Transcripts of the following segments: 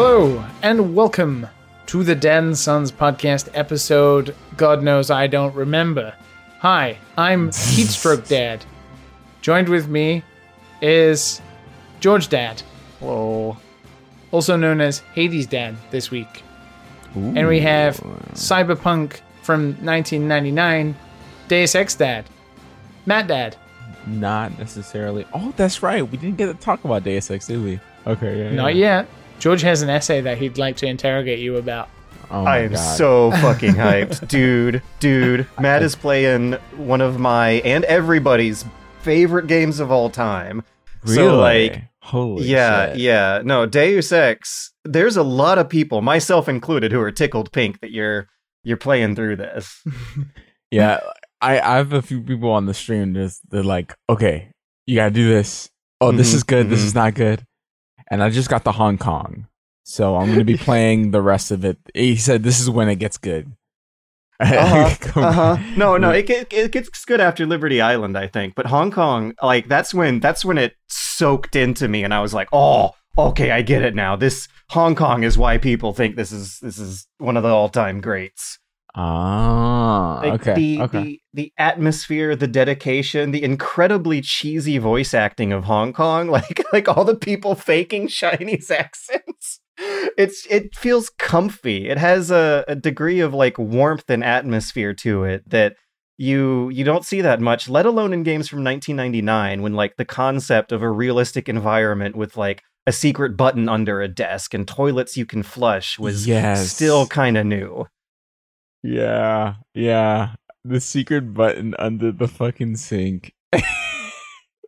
Hello, and welcome to the Dad and Sons podcast episode God knows I don't remember. Hi, I'm Heatstroke Dad. Joined with me is George Dad, Whoa. also known as Hades Dad this week. And we have Cyberpunk from 1999, Deus Ex Dad, Matt Dad. Not necessarily. Oh, that's right. We didn't get to talk about Deus Ex, did we? Okay. Yeah, Not yeah. yet. George has an essay that he'd like to interrogate you about. Oh my I am God. so fucking hyped, dude. Dude, Matt is playing one of my and everybody's favorite games of all time. really So like, holy yeah, shit. yeah. Yeah. No, Deus Ex. There's a lot of people, myself included, who are tickled pink that you're you're playing through this. yeah. I I have a few people on the stream. Just they're like, okay, you gotta do this. Oh, this Mhm, is good. This mhm. is not good. And I just got the Hong Kong, so I'm gonna be playing the rest of it. He said this is when it gets good. Uh-huh, uh-huh. No, no, it, get- it gets good after Liberty Island, I think. But Hong Kong, like that's when that's when it soaked into me, and I was like, oh, okay, I get it now. This Hong Kong is why people think this is this is one of the all time greats. Ah, Like okay, the, okay. the the atmosphere, the dedication, the incredibly cheesy voice acting of Hong Kong, like like all the people faking Chinese accents. It's it feels comfy. It has a, a degree of like warmth and atmosphere to it that you you don't see that much, let alone in games from 1999 when like the concept of a realistic environment with like a secret button under a desk and toilets you can flush was Yes. still kind of new. Yeah, yeah. The secret button under the fucking sink.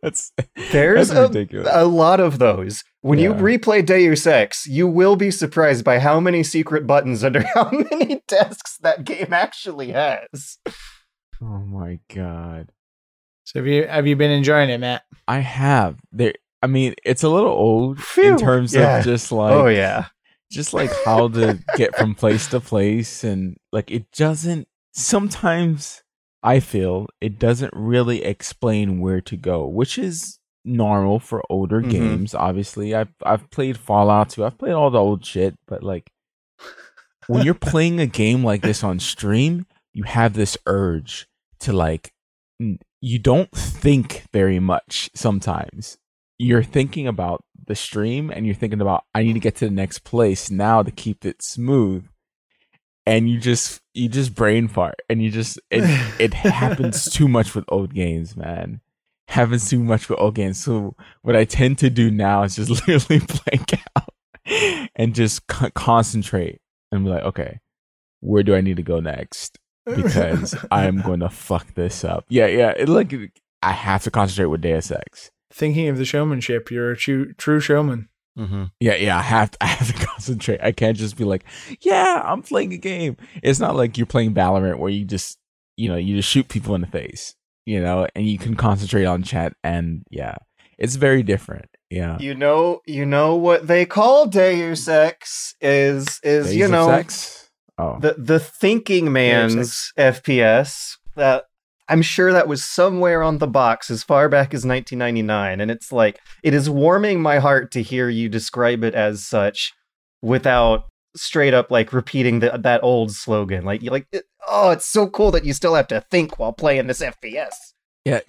that's There's that's a, ridiculous. a lot of those. When you replay Deus Ex, you will be surprised by how many secret buttons under how many desks that game actually has. oh my god. So have you have you been enjoying it, Matt? I have there. I mean, it's a little old Phew. in terms Yeah. of just oh, like oh yeah. Just like how to get from place to place and like it doesn't sometimes I feel it doesn't really explain where to go, which is normal for older Mhm. games. Obviously, I've I've played Fallout 2. I've played all the old shit, but like when you're playing a game like this on stream, you have this urge to like n- you don't think very much sometimes. You're thinking about the stream and you're thinking about I need to get to the next place now to keep it smooth. And you just you just brain fart and you just it it happens too much with old games, man. Happens too much with old games. So what I tend to do now is just literally blank out and just co- concentrate and be like, okay, where do I need to go next? Because I am going to fuck this up. Yeah, yeah. It like I have to concentrate with Deus Ex. Thinking of the showmanship, you're a true, true showman. Mm-hmm. Yeah, yeah. I have to, I have to concentrate. I can't just be like, yeah, I'm playing a game. It's not like you're playing Valorant where you just, you know, you just shoot people in the face, you know, and you can concentrate on chat. And yeah, it's very different. Yeah. You know, you know what they call Deus Ex is is Days you know sex? Oh, the the thinking man's FPS. That I'm sure that was somewhere on the box as far back as 1999, and it's like it is warming my heart to hear you describe it as such, without straight up like repeating the, that old slogan. Like you're like, oh, it's so cool that you still have to think while playing this FPS. Yeah.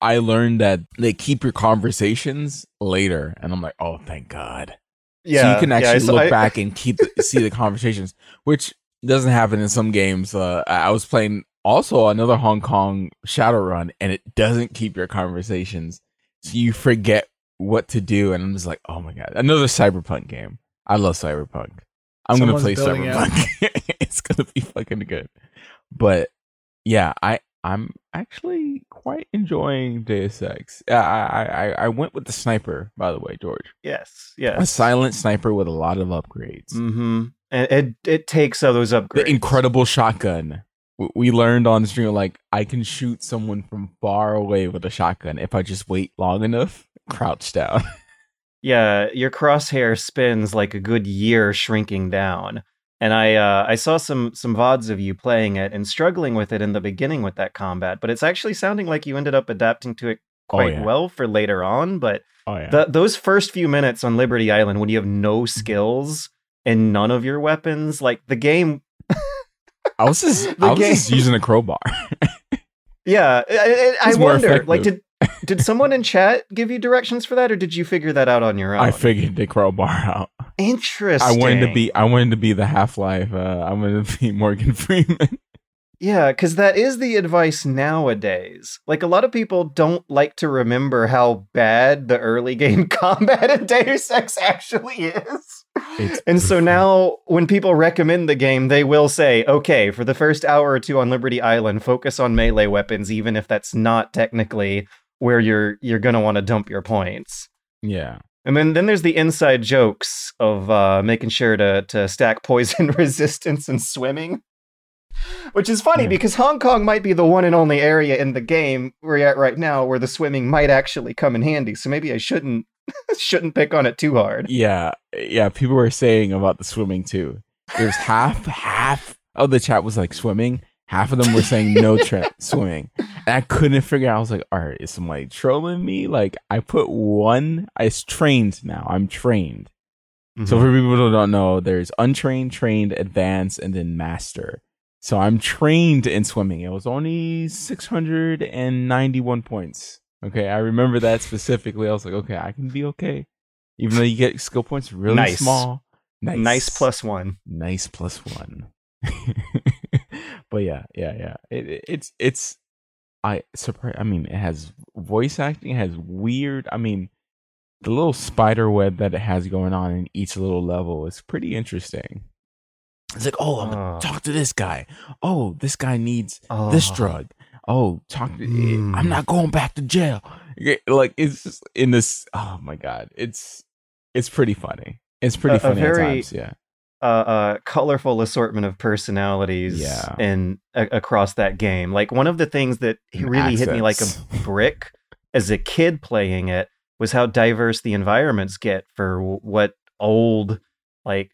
I learned that they keep your conversations later, and I'm like, oh, thank God. Yeah, so you can yeah, I actually look I- back and keep see the conversations, which doesn't happen in some games. Uh, I was playing also another Hong Kong Shadowrun, and it doesn't keep your conversations, so you forget what to do. And I'm just like, oh my god, another Cyberpunk game. I love Cyberpunk. I'm Someone's gonna play building it up. Cyberpunk. it's gonna be fucking good. But yeah, I I'm actually quite enjoying Deus Ex. I I I, I went with the sniper, by the way, George. Yes, yes. A silent sniper with a lot of upgrades. Mm-hmm. And it it takes all those upgrades. The incredible shotgun. We learned on the stream like I can shoot someone from far away with a shotgun if I just wait long enough, crouch down. Yeah, your crosshair spins like a good year shrinking down. And I uh, I saw some some vods of you playing it and struggling with it in the beginning with that combat, but it's actually sounding like you ended up adapting to it Oh, quite yeah. well for later on. But Oh yeah. the, those first few minutes on Liberty Island when you have no skills and none of your weapons. Like the game I was just The I was game- just using a crowbar. Yeah, I, I, I wonder. Like, did did someone in chat give you directions for that, or did you figure that out on your own? I figured the crowbar out. Interesting. I wanted to be I wanted to be the Half Life. Uh, I wanted to be Morgan Freeman. Yeah, because that is the advice nowadays. Like a lot of people don't like to remember how bad the early game combat in Deus Ex actually is. It's And so now, when people recommend the game, they will say, okay, for the first hour or two on Liberty Island, focus on melee weapons, even if that's not technically where you're you're gonna want to dump your points. yeah. And then, then there's the inside jokes of uh, making sure to to stack poison resistance and swimming, which is funny Yeah. because Hong Kong might be the one and only area in the game we're at right now where the swimming might actually come in handy. So maybe I shouldn't shouldn't pick on it too hard. Yeah, yeah. People were saying about the swimming too. There's half, half of the chat was like swimming. Half of them were saying no trip swimming, and I couldn't figure out. I was like, "All right, is somebody trolling me?" Like, I put one. I trained now. I'm trained. So Mm-hmm. for people who don't know, there's untrained, trained, advanced, and then master. So I'm trained in swimming. It was only 691 points. Okay, I remember that specifically. I was like, okay, I can be okay, even though you get skill points really Nice. small. Nice, nice plus one. nice plus one. but yeah, yeah, yeah. It, it- it's it's I surprise. I mean, it has voice acting. It has weird. I mean, the little spider web that it has going on in each little level is pretty interesting. It's like, oh, I'm gonna Oh. talk to this guy. Oh, this guy needs this Oh. drug. Oh, talk to. Mm. I'm not going back to jail. Like it's just in this. Oh my god, it's it's pretty funny. It's pretty A- a funny very- at times. Yeah. uh, uh, colorful assortment of personalities Yeah. in a- across that game. Like one of the things that And really hit me like a brick as a kid playing it was how diverse the environments get for what old, like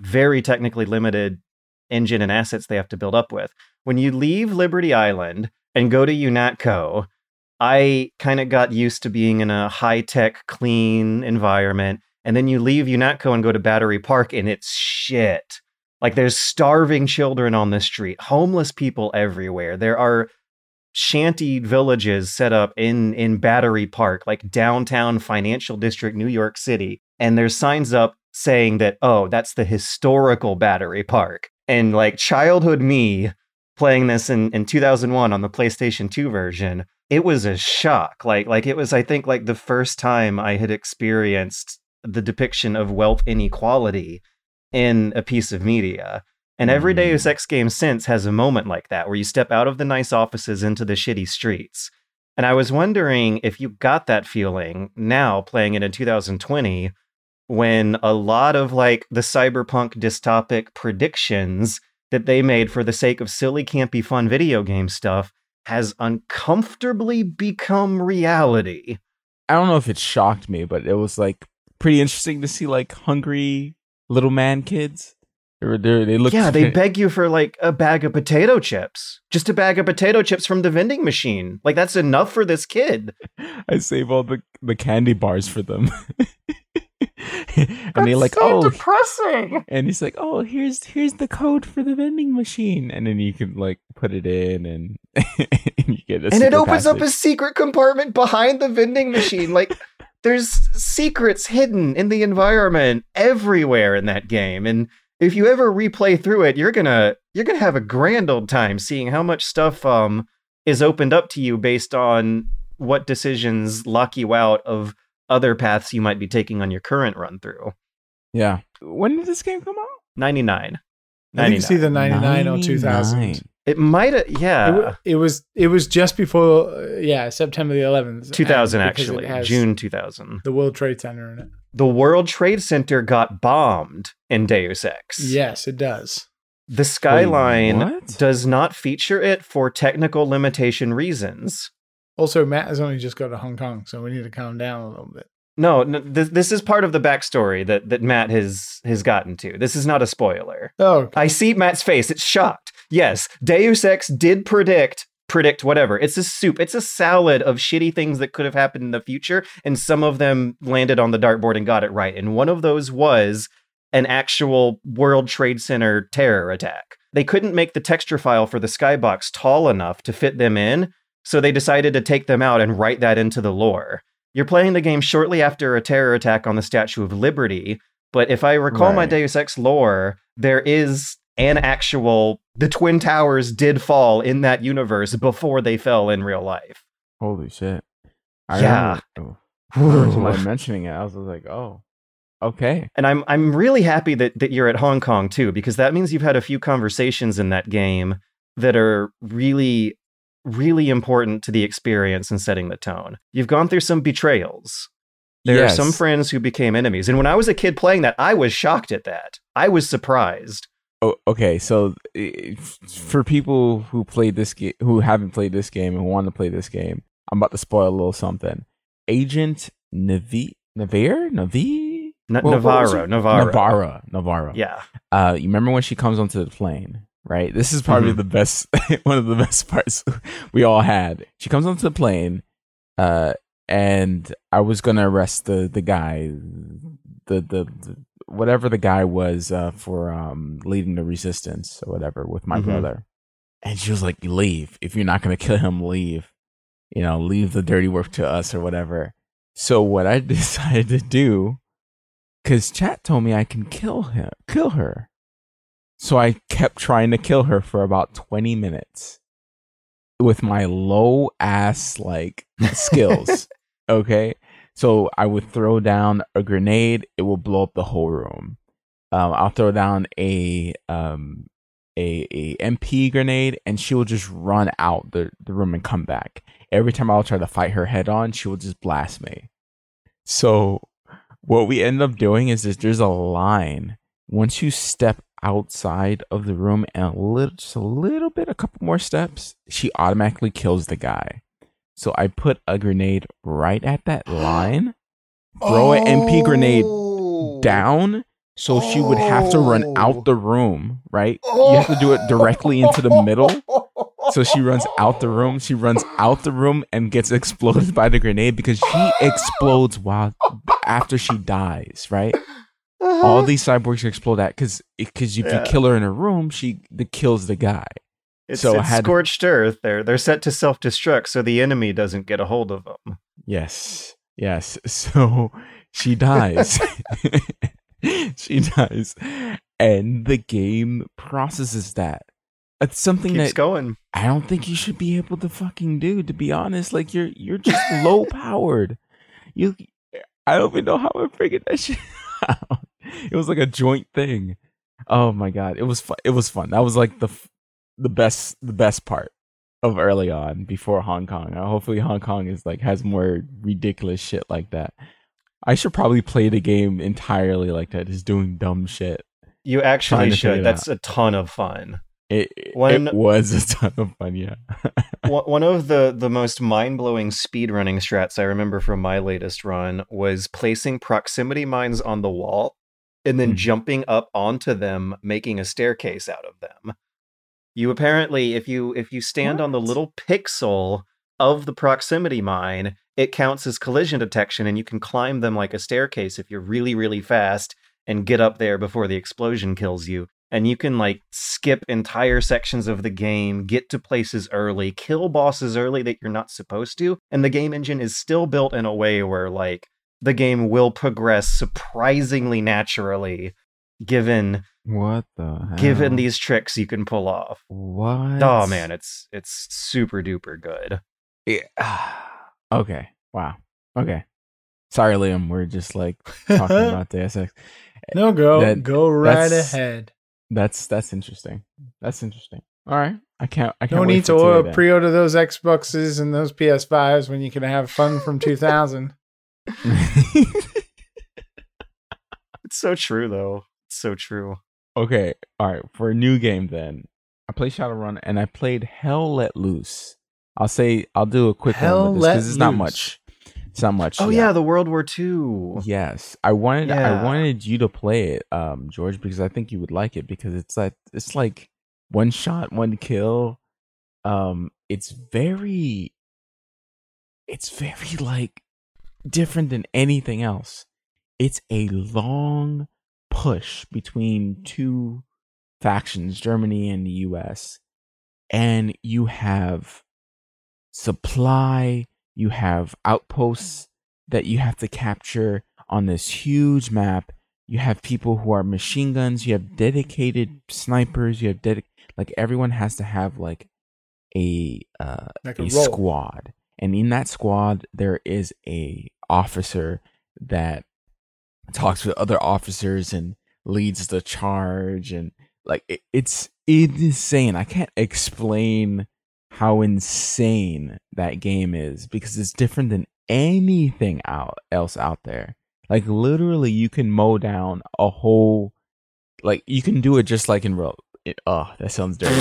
very technically limited engine and assets they have to build up with. When you leave Liberty Island and go to UNATCO, I kind of got used to being in a high tech, clean environment. And then you leave UNATCO and go to Battery Park, and it's shit. Like there's starving children on the street, homeless people everywhere. There are shanty villages set up in in Battery Park, like downtown financial district, New York City, and there's signs up saying that oh, that's the historical Battery Park. And like childhood me playing this in in 2001 on the PlayStation 2 version, it was a shock. Like like it was I think like the first time I had experienced the depiction of wealth inequality in a piece of media. And every Mm. Deus Ex game since has a moment like that where you step out of the nice offices into the shitty streets. And I was wondering if you got that feeling now playing it in 2020 when a lot of like the cyberpunk dystopic predictions that they made for the sake of silly campy fun video game stuff has uncomfortably become reality. I don't know if it shocked me, but it was like pretty interesting to see like hungry little man kids. They were they they looked yeah, they beg you for like a bag of potato chips. Just a bag of potato chips from the vending machine. Like that's enough for this kid. I save all the the candy bars for them. and they're like, That's so oh, depressing. and he's like, oh, here's here's the code for the vending machine, and then you can like put it in, and, and you get a And it secret opens up a secret compartment behind the vending machine. Like there's secrets hidden in the environment everywhere in that game. And if you ever replay through it, you're gonna you're gonna have a grand old time seeing how much stuff um is opened up to you based on what decisions lock you out of other paths you might be taking on your current run through. Yeah. When did this game come out? 99. I think it's 99. either 99 or 2000. It might have, It, yeah. it was it was just before uh, yeah September the 11th. 2000 and because it actually, June 2000. The World Trade Center in it. The World Trade Center got bombed in Deus Ex. Yes, it does. The skyline what? does not feature it for technical limitation reasons. Also, Matt has only just got to Hong Kong, so we need to calm down a little bit. No, no this, this is part of the backstory that, that Matt has has gotten to. This is not a spoiler. Oh, I see Matt's face. It's shocked. Yes, Deus Ex did predict predict whatever. It's a soup. It's a salad of shitty things that could have happened in the future, and some of them landed on the dartboard and got it right. And one of those was an actual World Trade Center terror attack. They couldn't make the texture file for the skybox tall enough to fit them in, so they decided to take them out and write that into the lore. You're playing the game shortly after a terror attack on the Statue of Liberty, but if I recall my Right. Deus Ex lore, there is an actual the Twin Towers did fall in that universe before they fell in real life. Holy shit! I Yeah. remember, oh. I remember mentioning it. I was like, oh, okay. And I'm I'm really happy that that you're at Hong Kong too, because that means you've had a few conversations in that game that are really, really important to the experience and setting the tone. You've gone through some betrayals. There Yes. are some friends who became enemies. And when I was a kid playing that, I was shocked at that. I was surprised. Oh, okay, so for people who played this game, who haven't played this game and want to play this game, I'm about to spoil a little something. Agent Navi, Navarre, Navi, N- what Navarro. Navarro. Navarro, Navarro. Yeah. Uh, you remember when she comes onto the plane, right? This is probably Mhm. the best, one of the best parts we all had. She comes onto the plane, uh, and I was gonna arrest the the guy, the the, the whatever the guy was uh, for um leading the resistance or whatever with my Mhm. brother, and she was like, "Leave if you're not gonna kill him. Leave, you know, leave the dirty work to us or whatever." So what I decided to do because chat told me I can kill him, kill her. So I kept trying to kill her for about 20 minutes with my low ass like skills. okay. So I would throw down a grenade, it will blow up the whole room. Um, I'll throw down a um a, a EMP grenade and she will just run out the, the room and come back. Every time I'll try to fight her head on, she will just blast me. So what we end up doing is that there's a line once you step outside of the room and a little just a little bit a couple more steps she automatically kills the guy so i put a grenade right at that line throw an EMP grenade Oh. down so she would have to run Oh. out the room right you have to do it directly into the middle so she runs out the room she runs out the room and gets exploded by the grenade because she explodes while after she dies right Uh-huh. all these cyborgs explode at because because if Yeah. you kill her in a room, she the kills the guy. It's, so it's had- scorched earth. They're they're set to self destruct, so the enemy doesn't get a hold of them. Yes, yes. So she dies. she dies, and the game processes that. It's something Keeps that going. I don't think you should be able to fucking do. To be honest, like you're you're just low powered. You, I don't even know how I'm figured that shit out. It was like a joint thing. Oh my god, it was fun. It was fun. That was like the f- the best the best part of early on before Hong Kong. Hopefully, Hong Kong is like has more ridiculous shit like that. I should probably play the game entirely like that, just doing dumb shit. You actually should. That's a ton of fun. It it- When- it was a ton of fun. Yeah. One one of the the most mind blowing speedrunning strats I remember from my latest run was placing proximity mines on the wall and then Mhm. jumping up onto them, making a staircase out of them. You apparently, if you if you stand on the little pixel of the proximity mine, it counts as collision detection, and you can climb them like a staircase if you're really really fast and get up there before the explosion kills you and you can like skip entire sections of the game, get to places early, kill bosses early that you're not supposed to, and the game engine is still built in a way where like the game will progress surprisingly naturally given what the hell? given these tricks you can pull off. what? Oh man, it's it's super duper good. Yeah. okay. Wow. Okay. Sorry, Liam. We're just like talking about Deus Ex. no, go That- go right that's- ahead. That's that's interesting. That's interesting. All right. I can't. I can't. No wait need to for today order, then. pre-order those Xboxes and those PS5s when you can have fun from 2000. It's so true though. It's so true. okay. All right. For a new game, then I played Shadowrun and I played Hell Let Loose. I'll say I'll do a quick Hell one because it's not much. It's not much. Oh yeah, the World War II. Yes, I wanted I wanted you to play it, um, George, because I think you would like it because it's like it's like one shot, one kill. Um, it's very, it's very like different than anything else. It's a long push between two factions, Germany and the US. And you have supply, you have outposts that you have to capture on this huge map. You have people who are machine guns, you have dedicated snipers, you have dedicated like everyone has to have like a uh, Like a, a squad, and in that squad there is a officer that talks with other officers and leads the charge, and like it, it's insane. I can't explain how insane that game is because it's different than anything out else out there. Like literally, you can mow down a whole. Like you can do it just like in real. It, oh, that sounds dirty.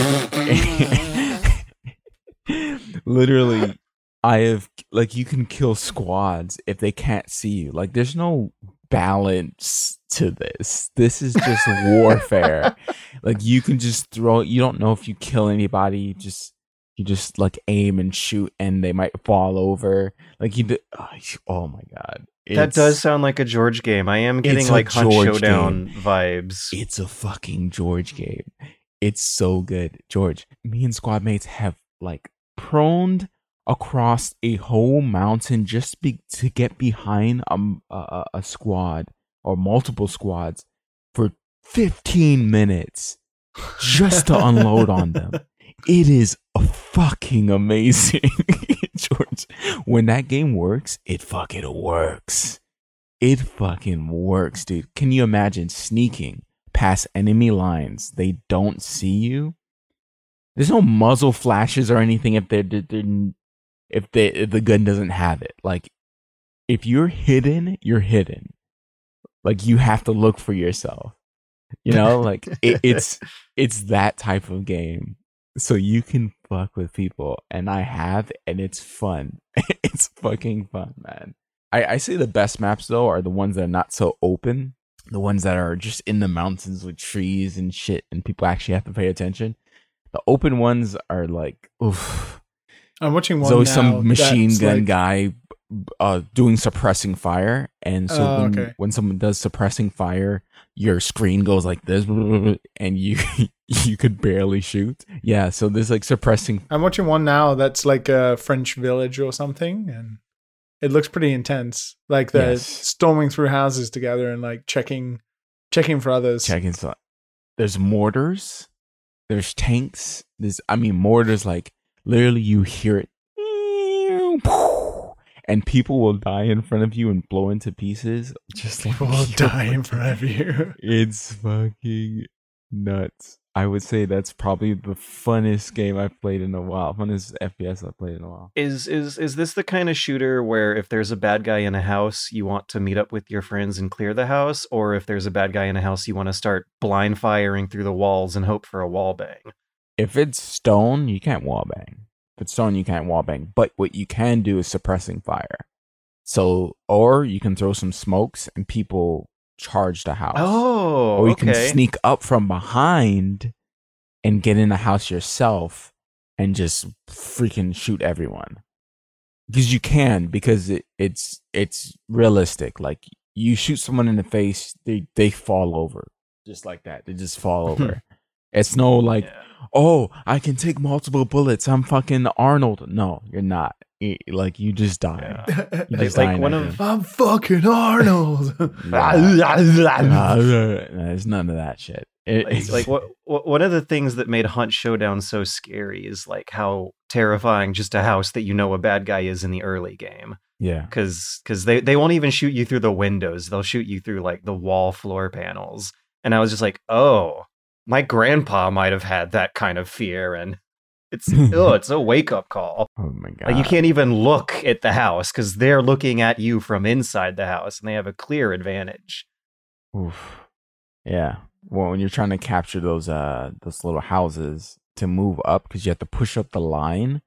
literally, I have like you can kill squads if they can't see you. Like there's no balance to this. This is just warfare. like you can just throw. You don't know if you kill anybody. You just you just like aim and shoot, and they might fall over. Like you. do- Oh, ah, oh my god. that does sound like a George game. I am getting like Hunt Showdown vibes. It's a fucking George game. It's so good. George, me and squad mates have like proned across a whole mountain just be- to get behind a, a, a squad or multiple squads for 15 minutes just to unload on them. It is a fucking amazing, George. When that game works, it fucking works. It fucking works, dude. Can you imagine sneaking past enemy lines? They don't see you. There's no muzzle flashes or anything if they're, they're- they're- if they if the gun doesn't have it. Like if you're hidden, you're hidden. Like you have to look for yourself. You know, like it, it's it's that type of game. So you can fuck with people, and I have, and it's fun. it's fucking fun, man. I, I say the best maps though are the ones that are not so open, the ones that are just in the mountains with trees and shit, and people actually have to pay attention. The open ones are like, oof. I'm watching one There's always some machine gun like- guy uh, doing suppressing fire, and so Oh, when, okay. when someone does suppressing fire, your screen goes like this, and you you could barely shoot. Yeah, so there's like suppressing. I'm watching one now that's like a French village or something, and it looks pretty intense. Like the Yes. storming through houses together and like checking, checking for others. checking stuff. There's mortars. There's tanks. There's I mean mortars like literally you hear it and people will die in front of you and blow into pieces. Just like People will die in front of you. It's fucking nuts. I would say that's probably the funnest game I've played in a while. Funnest FPS I've played in a while. Is is is this the kind of shooter where if there's a bad guy in a house, you want to meet up with your friends and clear the house, or if there's a bad guy in a house, you want to start blind firing through the walls and hope for a wall bang? If it's stone, you can't wallbang. If it's stone, you can't wallbang. But what you can do is suppressing fire. So, or you can throw some smokes and people charge the house. Oh, or you okay. can sneak up from behind and get in the house yourself and just freaking shoot everyone. Because you can, because it, it's it's realistic. Like you shoot someone in the face, they they fall over just like that. They just fall over. It's no like Yeah. oh, I can take multiple bullets. I'm fucking Arnold. No, you're not. Like you just die. Yeah. You just like one of-. I'm fucking Arnold. Nah, there's none of that shit. It- like, it's- like what, what one of the things that made Hunt Showdown so scary is like how terrifying just a house that you know a bad guy is in the early game yeah, because because they they won't even shoot you through the windows they'll shoot you through like the wall floor panels and I was just like oh my grandpa might have had that kind of fear and it's oh it's a wake up call oh my god, like you can't even look at the house because they're looking at you from inside the house and they have a clear advantage Oof. Yeah. Well, when you're trying to capture those uh those little houses to move up, because you have to push up the line,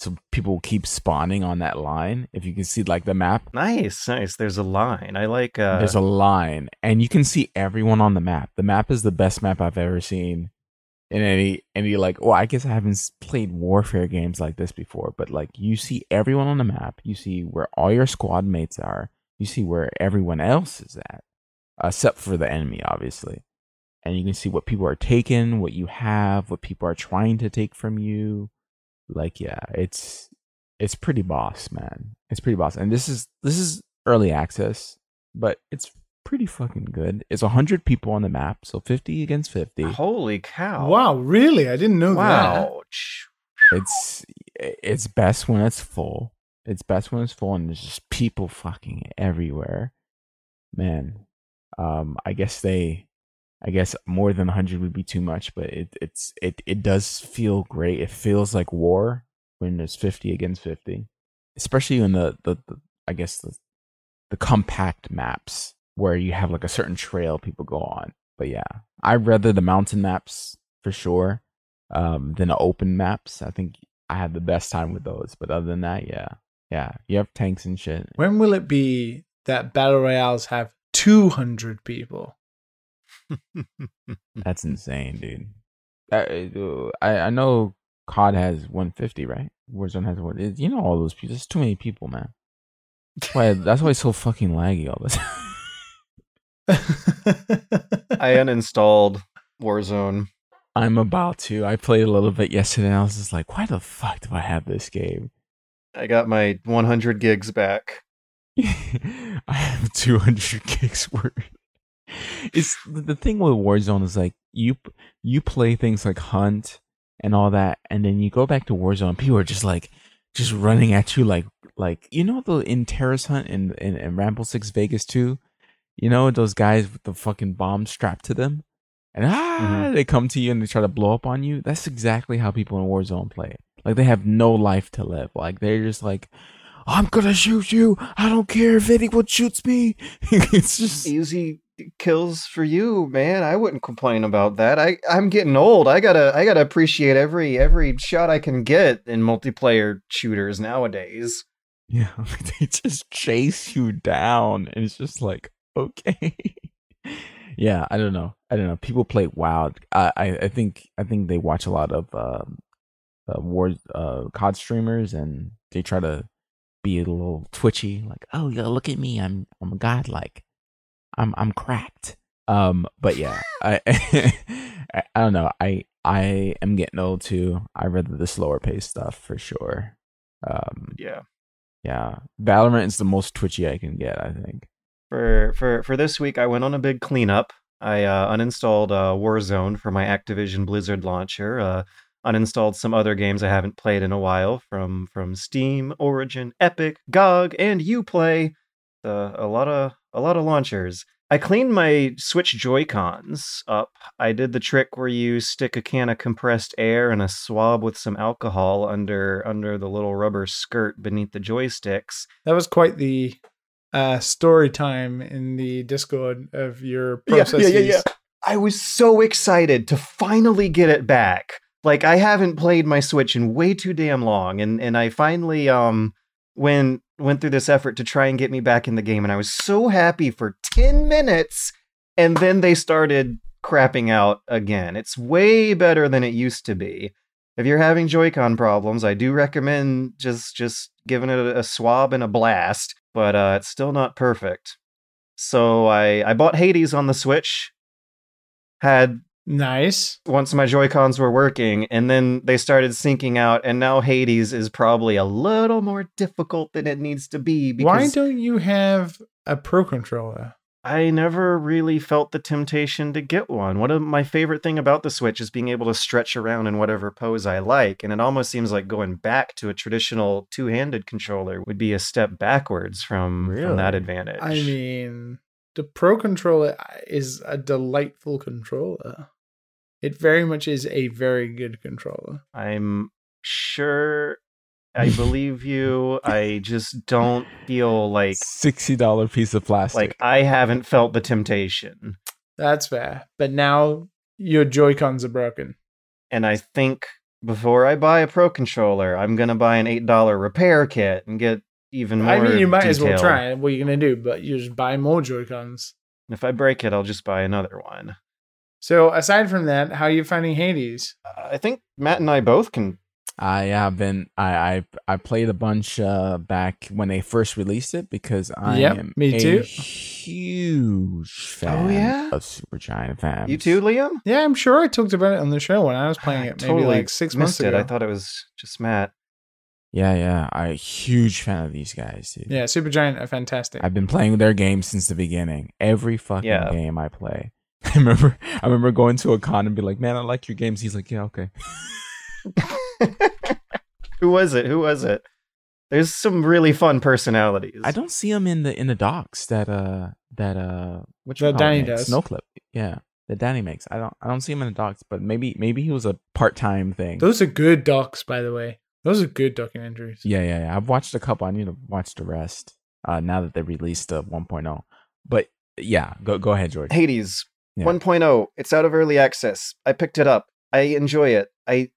so people keep spawning on that line. If you can see like the map, nice nice there's a line I like uh there's a line, and you can see everyone on the map. The map is the best map I've ever seen. In any any like, well, I guess I haven't played warfare games like this before, but like you see everyone on the map, you see where all your squad mates are, you see where everyone else is at. except for the enemy, obviously. And you can see what people are taking, what you have, what people are trying to take from you. Like, yeah, it's it's pretty boss, man. It's pretty boss. And this is this is early access, but it's pretty fucking good. It's 100 people on the map, so 50 against 50. Holy cow! Wow, really? I didn't know that. Wow. It's it's best when it's full. It's best when it's full and there's just people fucking everywhere. Man, um I guess they I guess more than 100 would be too much, but it it's it it does feel great. It feels like war when there's 50 against 50. Especially in the the, the I guess the the compact maps where you have like a certain trail people go on. But yeah, I'd rather the mountain maps for sure um, than the open maps. I think I had the best time with those. But other than that, yeah, yeah, you have tanks and shit. When will it be that battle royales have 200 people? That's insane, dude. Uh, I I know COD has 150, right? Warzone has what? You know all those people. There's too many people, man. That's why that's why it's so fucking laggy all the time. I uninstalled Warzone. I'm about to. I played a little bit yesterday and I was just like, why the fuck do I have this game? I got my 100 gigs back. I have 200 gigs worth. It's the thing with Warzone is like you you play things like Hunt and all that, and then you go back to Warzone. People are just like just running at you like like you know the in Terrorist Hunt and in, in, in Rainbow Six Vegas 2 you know those guys with the fucking bomb strapped to them, and ah, mm-hmm. they come to you and they try to blow up on you. That's exactly how people in Warzone play. Like they have no life to live. Like they're just like, I'm gonna shoot you. I don't care if anyone shoots me. it's just easy kills for you, man. I wouldn't complain about that. I I'm getting old. I gotta I gotta appreciate every every shot I can get in multiplayer shooters nowadays. Yeah, they just chase you down, and it's just like, okay. yeah, I don't know. I don't know. People play WoW. I, I, I think I think they watch a lot of um, uh, war uh, COD streamers, and they try to be a little twitchy, like, oh, yeah, look at me, I'm I'm godlike, I'm I'm cracked. Um, but yeah, I, I don't know. I I am getting old too. I rather the slower pace stuff for sure. Um, yeah, yeah. Valorant is the most twitchy I can get. I think for for for this week, I went on a big cleanup. I uh, uninstalled uh, Warzone for my Activision Blizzard launcher. Uh, uninstalled some other games I haven't played in a while from from Steam, Origin, Epic, GOG, and UPlay. Uh, a lot of a lot of launchers. I cleaned my Switch Joy Cons up. I did the trick where you stick a can of compressed air and a swab with some alcohol under under the little rubber skirt beneath the joysticks. That was quite the uh, story time in the Discord of your processes. Yeah, yeah, yeah, yeah. I was so excited to finally get it back. Like I haven't played my Switch in way too damn long, and and I finally um went went through this effort to try and get me back in the game, and I was so happy for ten minutes, and then they started crapping out again. It's way better than it used to be. If you're having Joy-Con problems, I do recommend just just giving it a, a swab and a blast but uh, it's still not perfect. So I I bought Hades on the Switch. Had nice once my Joy Cons were working, and then they started syncing out, and now Hades is probably a little more difficult than it needs to be. Why don't you have a Pro controller? I never really felt the temptation to get one. One of my favorite thing about the Switch is being able to stretch around in whatever pose I like, and it almost seems like going back to a traditional two-handed controller would be a step backwards from, really? from that advantage. I mean, the Pro controller uh, is a delightful controller. It very much is a very good controller. I'm sure I believe you. I just don't feel like sixty dollar piece of plastic. Like I haven't felt the temptation. That's fair. But now your Joy Cons are broken. And I think before I buy a Pro controller, I'm gonna buy an eight dollar repair kit and get even more. I mean, you might detail. as well try it. What are you gonna do? But you just buy more Joy Cons. If I break it, I'll just buy another one. So aside from that, how are you finding Hades? Uh, I think Matt and I both can I have been I I I played a bunch uh back when they first released it because I Yep, am me a too. huge fan Oh yeah? of Supergiant fans. You too, Liam? Yeah, I'm sure I talked about it on the show when I was playing it maybe like six months missed it. ago. I thought it was just Matt. Yeah, yeah. I huge fan of these guys, dude. yeah, Supergiant are fantastic. I've been playing their games since the beginning. Every fucking Yeah. game I play. I remember I remember going to a con and be like, Man, I like your games. He's like, Yeah, okay. Who was it? Who was it? There's some really fun personalities. I don't see him in the in the docs that uh that uh which That Danny does. Noclip. Yeah. That Danny makes. I don't I don't see him in the docs, but maybe maybe he was a part time thing. Those are good docs, by the way. Those are good documentaries. Yeah, yeah, yeah. I've watched a couple. I need to watch the rest. Uh now that they released the 1.0. But yeah, go go ahead, George. Hades Yeah. 1.0. It's out of early access. I picked it up. I enjoy it. I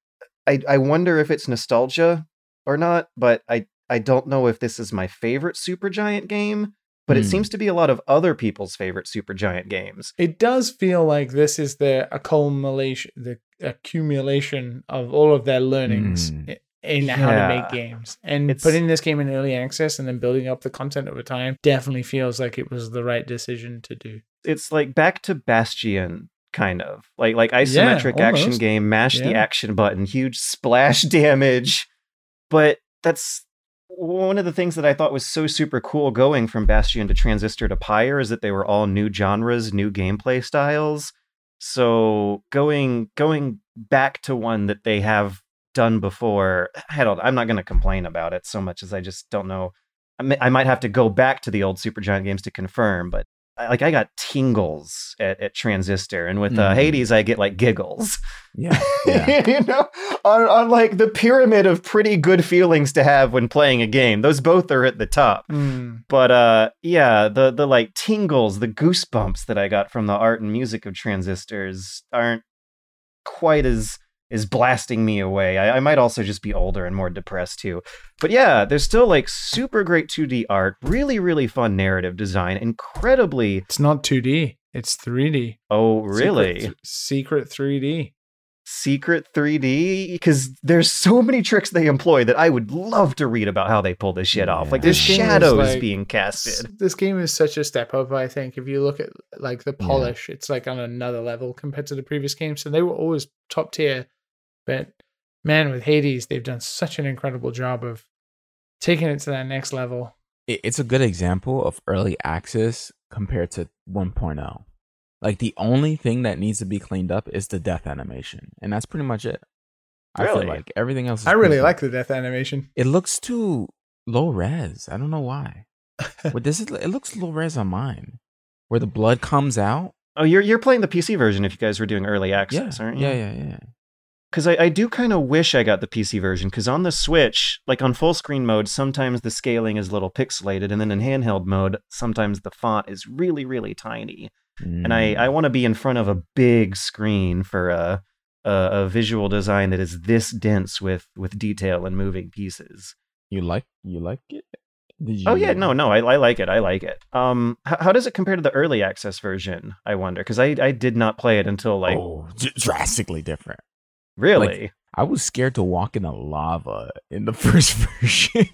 I I wonder if it's nostalgia or not, but I I don't know if this is my favorite Supergiant game, but it Hmm. seems to be a lot of other people's favorite Supergiant games. It does feel like this is the accumulation, the accumulation of all of their learnings Mm. In how to make games. And It's- putting this game in early access and then building up the content over time definitely feels like it was the right decision to do. It's like back to Bastion kind of. Like like isometric action game, mash the action button, huge splash damage. But that's one of the things that I thought was so super cool going from Bastion to Transistor to Pyre is that they were all new genres, new gameplay styles. So going going back to one that they have done before, I don't. I'm not going to complain about it so much as I just don't know. I, may, I might have to go back to the old Supergiant games to confirm, but I- like I got tingles at, at Transistor, and with uh, Mhm. Hades, I get like giggles. Yeah. Yeah. you know, on, on like the pyramid of pretty good feelings to have when playing a game. Those both are at the top. Mm. But uh yeah, the the like tingles, the goosebumps that I got from the art and music of transistors aren't quite as is blasting me away. I, I might also just be older and more depressed too. But yeah, there's still like super great 2D art, really, really fun narrative design, incredibly It's not 2D, it's 3D. oh really Secret, secret 3D. secret 3D because there's so many tricks they employ that I would love to read about how they pull this shit off. Like there's This shadows like, being casted. This game is such a step up, I think. If you look at like the polish, it's like on another level compared to the previous games. So they were always top tier. But man, with Hades, they've done such an incredible job of taking it to that next level. it's a good example of early access compared to 1.0. Like the only thing that needs to be cleaned up is the death animation, and that's pretty much it. I Really? feel like everything else. Is I really pretty- like the death animation. It looks too low res. I don't know why. but this is it looks low res on mine, where the blood comes out. Oh, you're you're playing the PC version if you guys were doing early Yeah, access, aren't you? yeah, yeah, yeah. Because I, I do kind of wish I got the PC version. Because on the Switch, like on full screen mode, sometimes the scaling is a little pixelated, and then in handheld mode, sometimes the font is really, really tiny. And I, Mm. I want to be in front of a big screen for a, a a visual design that is this dense with with detail and moving pieces. you like you like it? Did you? Oh yeah, no, no, I, I like it. I like it. Um, h- how does it compare to the early access version? I wonder because I I did not play it until like oh, dr- drastically different. Really. I was scared to walk in the lava in the first version.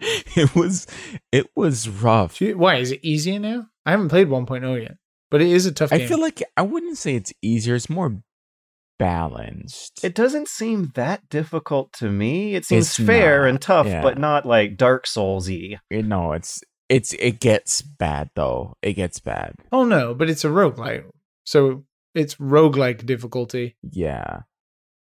it was it was rough. Why is it easier now? I haven't played 1.0 yet, but it is a tough I game. feel like I wouldn't say it's easier. It's more balanced. It doesn't seem that difficult to me. It seems It's fair not, and tough, yeah. but not like Dark Soulsy. You know, it's it's it gets bad though. It gets bad. oh no, but it's a roguelike. So it's roguelike difficulty. Yeah.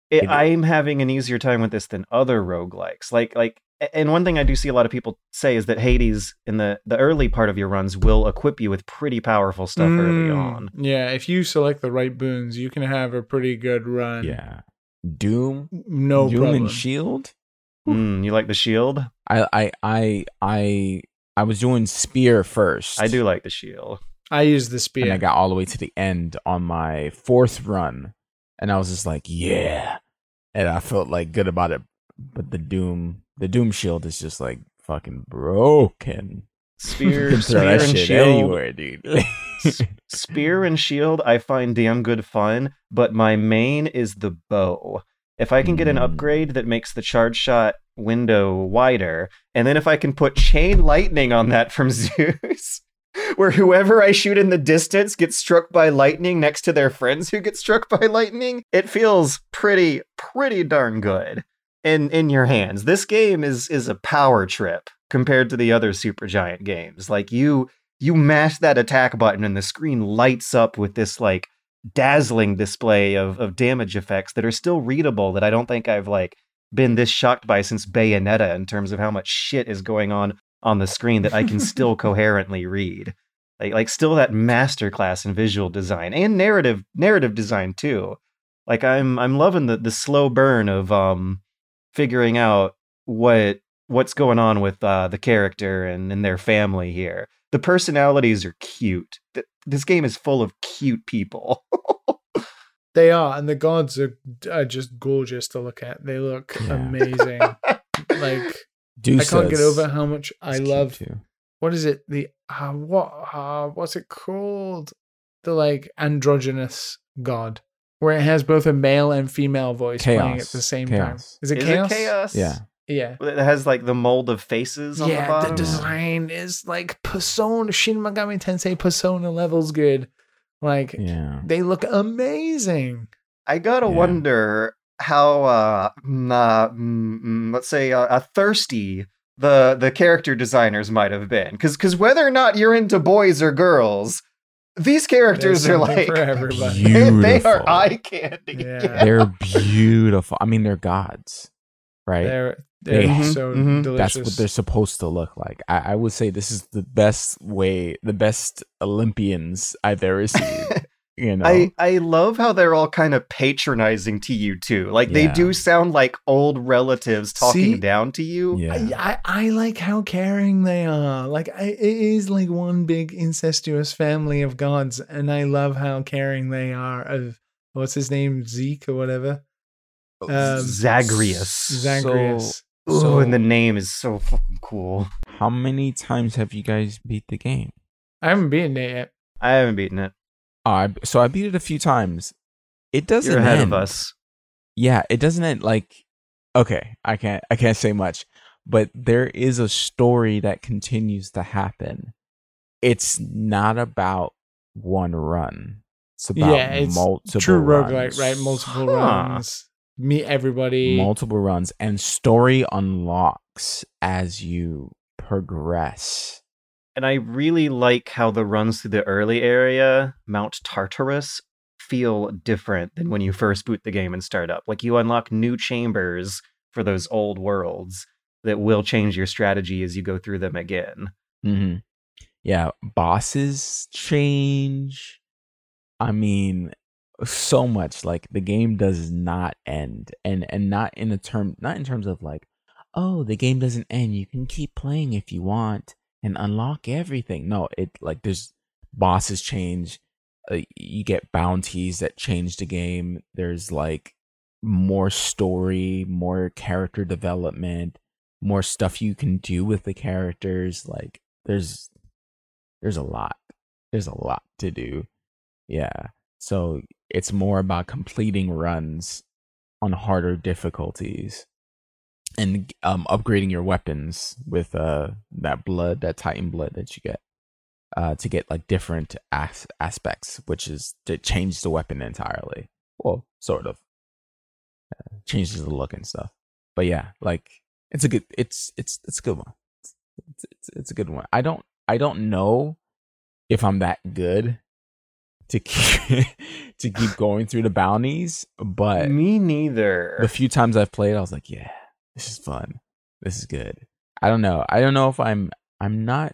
It, It- I'm having an easier time with this than other roguelikes. Like like and one thing I do see a lot of people say is that Hades in the the early part of your runs will equip you with pretty powerful stuff early Mm, on. Yeah, if you select the right boons, you can have a pretty good run. Yeah. Doom. No Doom problem. and Shield. Mm, you like the shield? I I I I I was doing spear first. I do like the shield. I used the spear, And. I got all the way to the end on my fourth run. And I was just like, yeah. And I felt like good about it. But the Doom the Doom shield is just like fucking broken. Spear, spear and shield. anywhere, dude. Spear and shield I find damn good fun, but my main is the bow. if I can get an Mm. upgrade that makes the charge shot window wider, and then if I can put chain lightning on that from Zeus, where whoever I shoot in the distance gets struck by lightning next to their friends who get struck by lightning, it feels pretty, pretty darn good in in your hands. This game is is a power trip compared to the other Supergiant games. Like you you mash that attack button and the screen lights up with this like dazzling display of of damage effects that are still readable that I don't think I've like been this shocked by since Bayonetta in terms of how much shit is going on on the screen that I can still coherently read. Like like still that masterclass in visual design and narrative narrative design too. Like I'm I'm loving the the slow burn of um figuring out what what's going on with uh, the character and, and their family here. The personalities are cute. Th- This game is full of cute people. They are, and the gods are, are just gorgeous to look at. They look Yeah. amazing. like Dusa I can't get over how much I is love. too. What is it? The uh, what? Uh, what's it called? The like androgynous god, where it has both a male and female voice playing at the same time. Is it is chaos? it chaos? Yeah. Yeah. It has like the mold of faces on the yeah, bottom. the design is like Persona Shin Megami Tensei Persona levels good. Like Yeah. they look amazing. I gotta Yeah. wonder how, uh, mm, uh, mm, mm, let's say, uh, uh, thirsty the the character designers might have been, because because whether or not you're into boys or girls, these characters are like for everybody. They, they are Beautiful. eye candy. Yeah. They're beautiful. I mean, they're gods, right? They're they're They- so Mhm. delicious. That's what they're supposed to look like. I, I would say this is the best way, the best Olympians I've ever seen. You know, I, I love how they're all kind of patronizing to you too. Like they do sound like old relatives talking See? down to you. yeah, I, I I like how caring they are. Like I, it is like one big incestuous family of gods, and I love how caring they are. Of what's his name, Zeke or whatever, um, Zagreus. Zagreus. Ooh, So- and the name is so fucking cool. How many times have you guys beat the game? I haven't beaten it yet. I haven't beaten it. I so I beat it a few times. It doesn't You're ahead end. of us. Yeah, it doesn't end like okay, I can't I can't say much, but there is a story that continues to happen. It's not about one run. It's about yeah, it's multiple true runs. roguelike, right? Multiple Huh. runs. Meet everybody. multiple runs and story unlocks as you progress. And I really like how the runs through the early area, Mount Tartarus, feel different than when you first boot the game and start up. Like you unlock new chambers for those old worlds that will change your strategy as you go through them again. hmm Yeah, bosses change. I mean, so much. Like the game does not end, and and not in a term, not in terms of like, oh, the game doesn't end. You can keep playing if you want and unlock everything. No, it like there's bosses change. Uh, you get bounties that change the game. There's like more story, more character development, more stuff you can do with the characters. Like there's there's a lot. There's a lot to do. Yeah. So it's more about completing runs on harder difficulties and um upgrading your weapons with uh that blood, that titan blood that you get. Uh to get like different as- aspects, which is to change the weapon entirely. Well, sort of. Uh, changes the look and stuff. But yeah, like it's a good it's it's it's a good one. It's, it's, it's a good one. I don't I don't know if I'm that good to keep to keep going through the bounties, but Me neither. the few times I've played, I was like, yeah, this is fun. This is good. I don't know. I don't know if I'm I'm not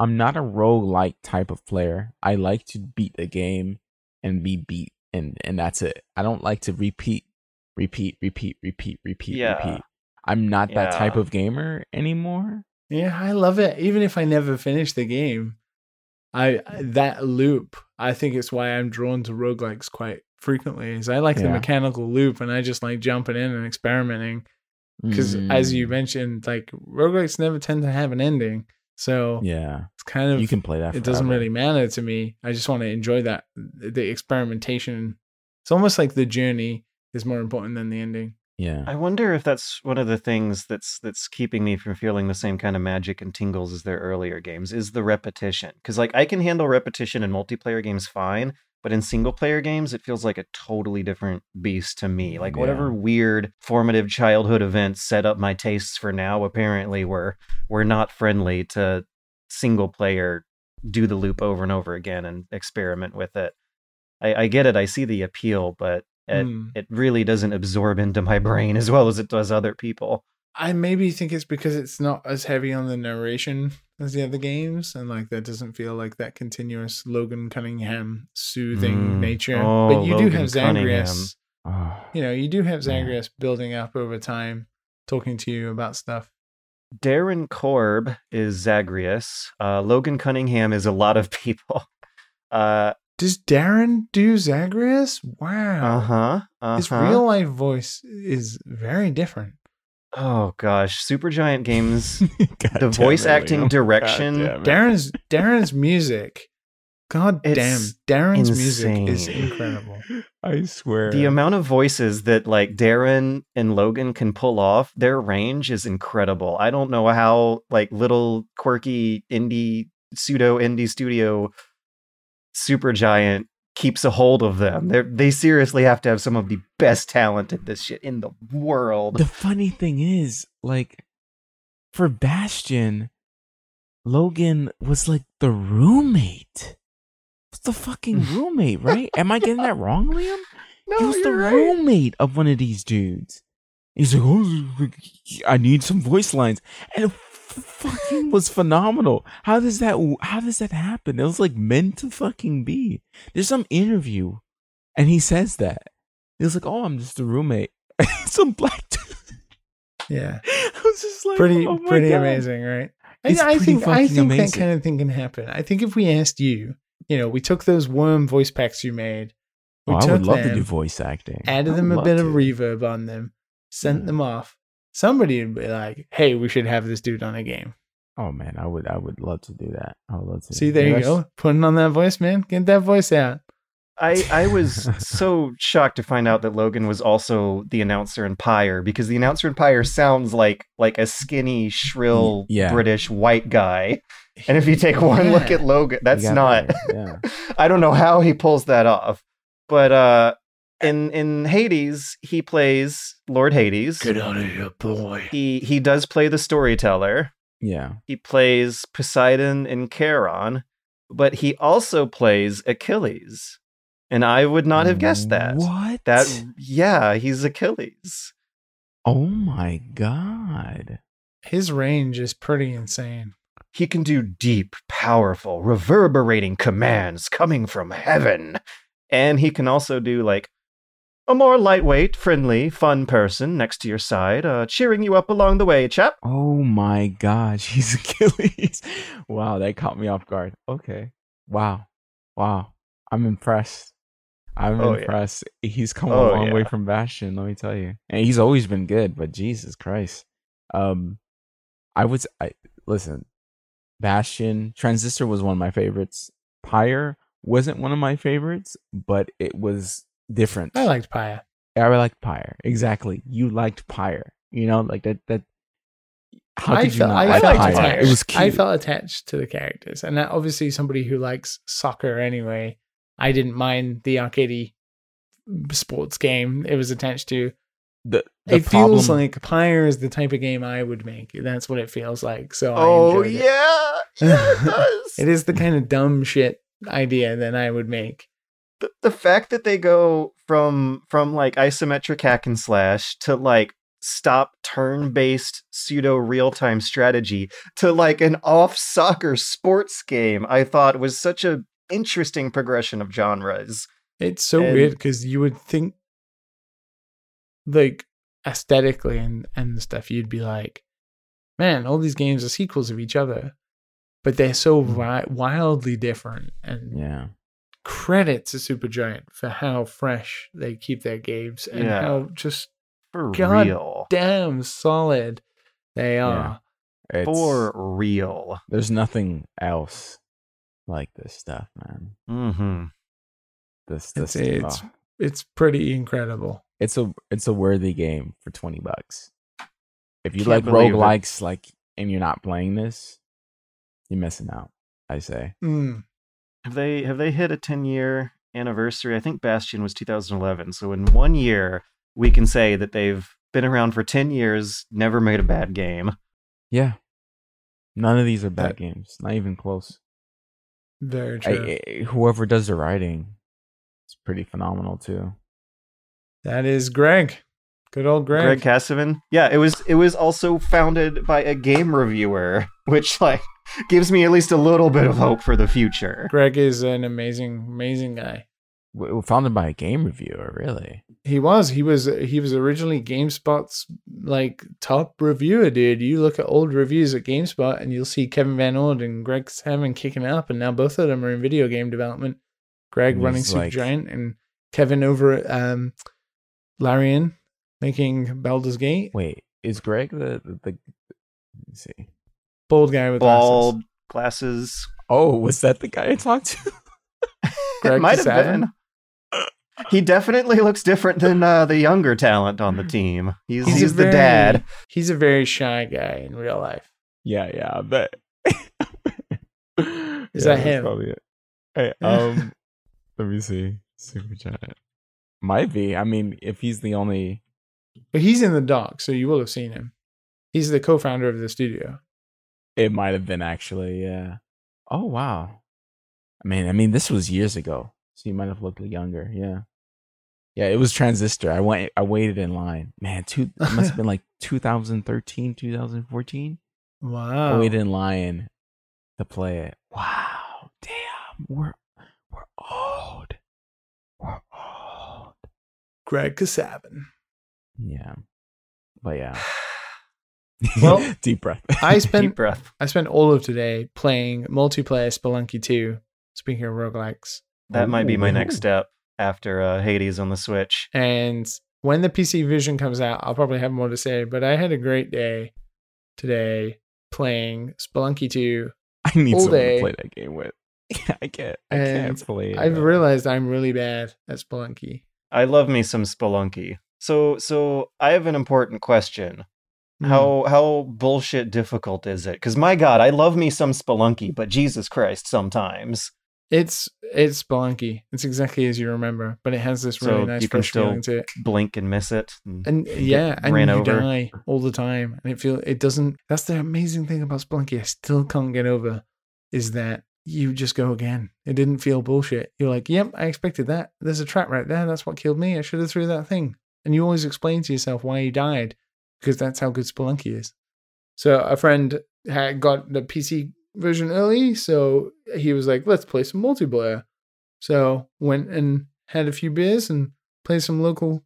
I'm not a roguelike type of player. I like to beat the game and be beat and and that's it. I don't like to repeat repeat repeat repeat repeat Yeah. repeat. I'm not that type of gamer anymore. Yeah, I love it. Even if I never finish the game, I that loop. I think it's why I'm drawn to roguelikes quite frequently. Is I like the mechanical loop, and I just like jumping in and experimenting. Because as you Mm, mentioned, like roguelikes never tend to have an ending, so yeah, it's kind of you can play that. it doesn't really matter to me. I just want to enjoy that the experimentation. It's almost like the journey is more important than the ending. Yeah. I wonder if that's one of the things that's that's keeping me from feeling the same kind of magic and tingles as their earlier games is the repetition. Because like I can handle repetition in multiplayer games fine, but in single player games it feels like a totally different beast to me. Like whatever weird formative childhood events set up my tastes for now apparently were were not friendly to single player do the loop over and over again and experiment with it. I, I get it, I see the appeal, but it, Hmm. it really doesn't absorb into my brain as well as it does other people. I maybe think it's because it's not as heavy on the narration as the other games, and like that doesn't feel like that continuous Logan Cunningham soothing Mm. nature. Oh, but you do have Cunningham. Zagreus. Ah, You know, you do have. Zagreus building up over time, talking to you about stuff. Darren Korb is Zagreus. Uh, Logan Cunningham is a lot of people. Uh Does Darren do Zagreus? Wow. Uh huh. Uh His real life voice is very different. Oh gosh, Supergiant Games. The voice it, acting oh, Liam. direction- God damn it. Darren's Darren's music. God It's damn, Darren's music is incredible. I swear. The amount of voices that like Darren and Logan can pull off, their range is incredible. I don't know how like little quirky indie pseudo indie studio Supergiant keeps a hold of them. They they seriously have to have some of the best talent at this shit in the world. the funny thing is, like, for Bastion, Logan was like the roommate. Was the fucking roommate, right? Am I getting that wrong, Liam? no, he was the right. roommate of one of these dudes. He's like, oh, I need some voice lines, and fucking was phenomenal. How does that? How does that happen? It was like meant to fucking be. There's some interview, and he says that he was like, "Oh, I'm just a roommate." some black dude. Yeah. I was just like, pretty oh pretty God. amazing, right? It's I, I think I think amazing. that kind of thing can happen. I think if we asked you, you know, we took those worm voice packs you made, we Oh, I would love to do voice acting. Added them a bit to. of reverb on them, sent Yeah. them off. Somebody would be like, "Hey, we should have this dude on a game." Oh man, I would. I would love to do that. I would love to. See, there you that's- go, putting on that voice, man. Get that voice out. I, I was so shocked to find out that Logan was also the announcer in Pyre because the announcer in Pyre sounds like like a skinny, shrill Yeah. British white guy. And if you take one look at Logan, that's not that, Yeah. I don't know how he pulls that off. But uh in in Hades, he plays Lord Hades. Get out of here, boy. He he does play the storyteller. Yeah. He plays Poseidon and Charon, but he also plays Achilles. And I would not have guessed that. What? That yeah, he's Achilles. Oh my god. His range is pretty insane. He can do deep, powerful, reverberating commands coming from heaven. And he can also do like a more lightweight, friendly, fun person next to your side, uh, cheering you up along the way, chap. Oh my gosh, he's Achilles. wow, that caught me off guard. Okay. Wow. Wow. I'm impressed. I'm Oh, yeah. impressed. He's come Oh, a long way from Bastion, let me tell you. And he's always been good, but Jesus Christ. Um I would I listen. Bastion, Transistor was one of my favorites. Pyre wasn't one of my favorites, but it was different. I liked Pyre. I liked Pyre. Exactly. You liked Pyre. You know, like that. That. How I could you felt, not I like felt Pyre? attached. It was cute. I felt attached to the characters, and that obviously somebody who likes soccer anyway. I didn't mind the arcadey sports game it was attached to. the, the it problem, feels like Pyre is the type of game I would make. That's what it feels like. So I Oh enjoyed it. yeah, yeah, it does. It is the kind of dumb shit idea that I would make. The, the fact that they go from from like isometric hack and slash to like stop turn-based pseudo real-time strategy to like an off soccer sports game i thought was such a interesting progression of genres It's so And- weird because you would think, like aesthetically and and stuff, you'd be like, man, all these games are sequels of each other, but they're so Mm. wi- wildly different. And Yeah. Credit to Supergiant for how fresh they keep their games and Yeah. how just for God real damn solid they are. It's, for real there's nothing else like this stuff, man. mm-hmm. This, this, It's it's oh, it's pretty incredible. it's a it's a worthy game for twenty bucks. If you Can't like believe it. roguelikes, like and you're not playing this, you're missing out. I say. Mm. Have they have they hit a 10 year anniversary? I think Bastion was 2011. So in one year, we can say that they've been around for 10 years, never made a bad game. Yeah. None of these are bad That- games. Not even close. Very I, true. I- whoever does the writing, it's pretty phenomenal too. that is Greg. Good old Greg. Greg Kasavin. Yeah, it was it was also founded by a game reviewer, which like gives me at least a little bit of hope for the future. Greg is an amazing, amazing guy. W- Founded by a game reviewer, really. He was. He was. He was originally GameSpot's like top reviewer, dude. You look at old reviews at GameSpot, and you'll see Kevin Van Ord and Greg Salmon kicking it up, and now both of them are in video game development. Greg running he's Super like- Giant, and Kevin over at um, Larian making Baldur's Gate. Wait, is Greg the the? the let me see. Bald guy with Bald glasses. Oh, was that the guy I talked to? Greg it might have been. He definitely looks different than uh, the younger talent on the team. He's He's he's, a the very- dad. He's a very shy guy in real life. Yeah, yeah, but. Is Yeah, that him? Probably it. Hey, um, let me see. Supergiant. Might be. I mean, if he's the only. But he's in the doc, so you will have seen him. He's the co-founder of the studio. It might have been actually. Yeah. Oh wow. I mean, I mean, this was years ago, so you might have looked younger. Yeah. Yeah, it was Transistor. I went. I waited in line. Man, two. It must have been like 2013, 2014. I Wow. waited in line to play it. Wow. Damn. We're we're old. We're old. Greg Kasavin. Yeah. But yeah. Well, deep breath. I Deep spent breath. I spent all of today playing multiplayer Spelunky 2. Speaking of roguelikes. That might be my next step after uh, Hades on the Switch. And when the PC version comes out, I'll probably have more to say. But I had a great day today playing Spelunky 2. I need all someone day. to play that game with. I can't. I And can't play it. I've though. realized I'm really bad at Spelunky. I love me some Spelunky. So so I have an important question. Hmm. How how bullshit difficult is it? Because my God, I love me some Spelunky, but Jesus Christ, sometimes. It's it's Spelunky. It's exactly as you remember, but it has this So really nice you can still feeling to it. Blink and miss it. and And yeah, and ran you over. die all the time, and it feel it doesn't. That's the amazing thing about Spelunky. I still can't get over is that you just go again. It didn't feel bullshit. You're like, yep, I expected that. There's a trap right there. That's what killed me. I should have threw that thing. And you always explain to yourself why you died because that's how good Spelunky is. So a friend had got the PC version early, so he was like, let's play some multiplayer. So went and had a few beers and played some local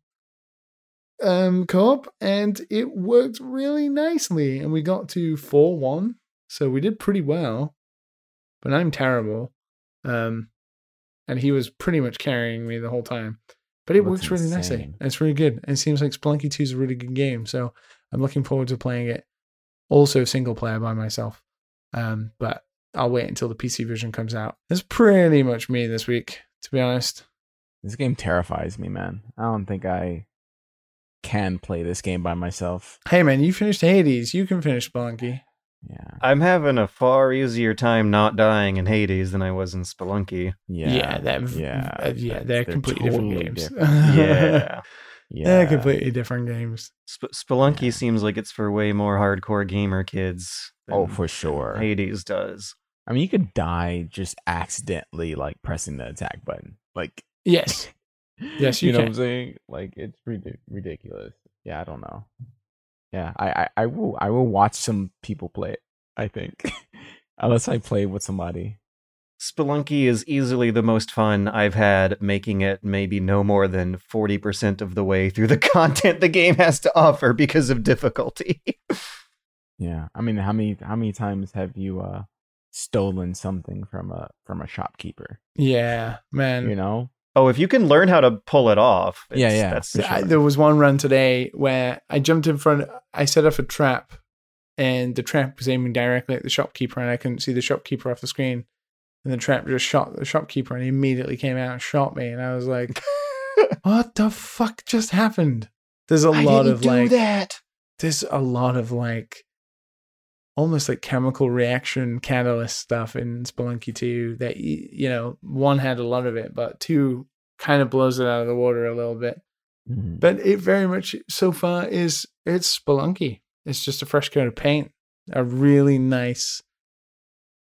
um co-op and it worked really nicely and we got to 4-1 so we did pretty well but i'm terrible um and he was pretty much carrying me the whole time but it works really nicely insane. and it's really good and it seems like Spelunky 2 is a really good game so i'm looking forward to playing it also single player by myself um but i'll wait until the pc version comes out that's pretty much me this week to be honest This game terrifies me, man. I don't think I can play this game by myself. hey man you finished hades you can finish Spelunky. Yeah. I'm having a far easier time not dying in Hades than I was in Spelunky. Yeah. Yeah, that v- yeah. uh, yeah, that's- they're, completely different games. different. Yeah. Yeah. they're completely different games. Sp- Spelunky Yeah. seems like it's for way more hardcore gamer kids. Oh, for sure. Hades does. I mean, you could die just accidentally, like pressing the attack button. Like, Yes, Yes, you know can. what I'm saying? Like, it's ridic- ridiculous. Yeah, I don't know. Yeah, I, I, I will, I will watch some people play it. I think, unless I play with somebody. Spelunky is easily the most fun I've had making it maybe no more than 40% of the way through the content the game has to offer because of difficulty. Yeah, I mean, how many, how many times have you uh stolen something from a from a shopkeeper? yeah, man. You know? Oh, if you can learn how to pull it off. Yeah, it's- yeah, That's for I- there was one run today where I jumped in front. I set up a trap, and the trap was aiming directly at the shopkeeper, and I couldn't see the shopkeeper off the screen. And the trap just shot the shopkeeper, and he immediately came out and shot me. And I was like, what the fuck just happened? There's a I lot didn't of do like that. there's a lot of like almost like chemical reaction catalyst stuff in Spelunky 2 that you know one had a lot of it but two kind of blows it out of the water a little bit. Mhm. but it very much so far is it's Spelunky. It's just a fresh coat of paint a really nice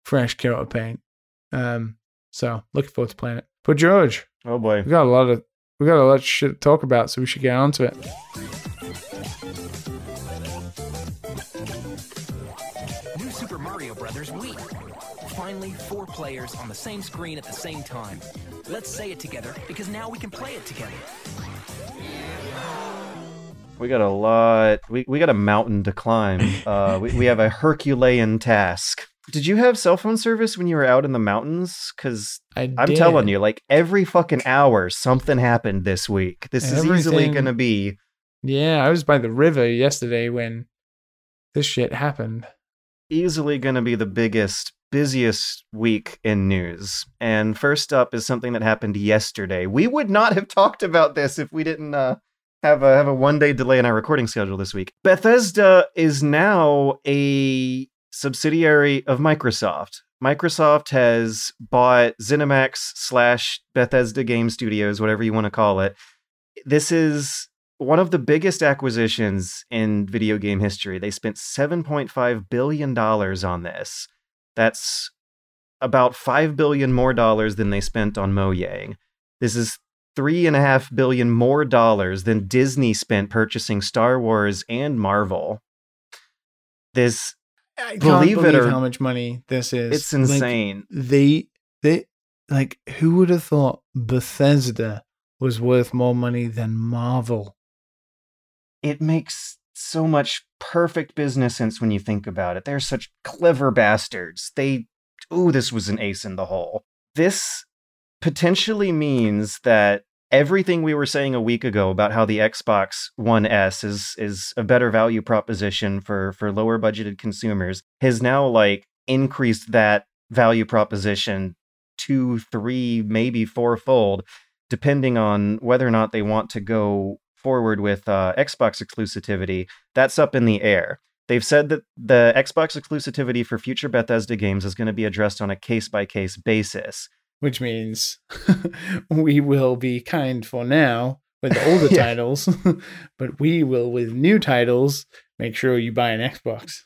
fresh coat of paint. Um so looking forward to playing it. But George Oh boy. we got a lot of we got a lot of shit to talk about so we should get on to it Mario Brothers Wii. Finally, four players on the same screen at the same time. Let's say it together because now we can play it together. We got a lot. We, we got a mountain to climb. Uh, we, we have a Herculean task. Did you have cell phone service when you were out in the mountains? Because I I'm did. telling you, like every fucking hour, something happened this week. This is easily going to be. Yeah, I was by the river yesterday when this shit happened. Easily going to be the biggest, busiest week in news. And first up is something that happened yesterday. We would not have talked about this if we didn't uh, have a have a one day delay in our recording schedule this week. Bethesda is now a subsidiary of Microsoft. Microsoft has bought ZeniMax slash Bethesda Game Studios, whatever you want to call it. This is one of the biggest acquisitions in video game history. They spent $7.5 billion on this. That's about 5 billion more dollars than they spent on Mojang. This is three and a half billion more dollars than Disney spent purchasing Star Wars and Marvel. This I Believe can't it believe or- how much money this is. it's Like, insane. they they like who would have thought Bethesda was worth more money than Marvel? It makes so much perfect business sense when you think about it. They're such clever bastards. They, ooh, this was an ace in the hole. This potentially means that everything we were saying a week ago about how the Xbox One S is is a better value proposition for for lower budgeted consumers has now like increased that value proposition two, three, maybe fourfold, depending on whether or not they want to go forward with uh, Xbox exclusivity. That's up in the air. They've said that the Xbox exclusivity for future Bethesda games is going to be addressed on a case by case basis. Which means we will be kind for now with the older Yeah. titles, but we will with new titles make sure you buy an Xbox.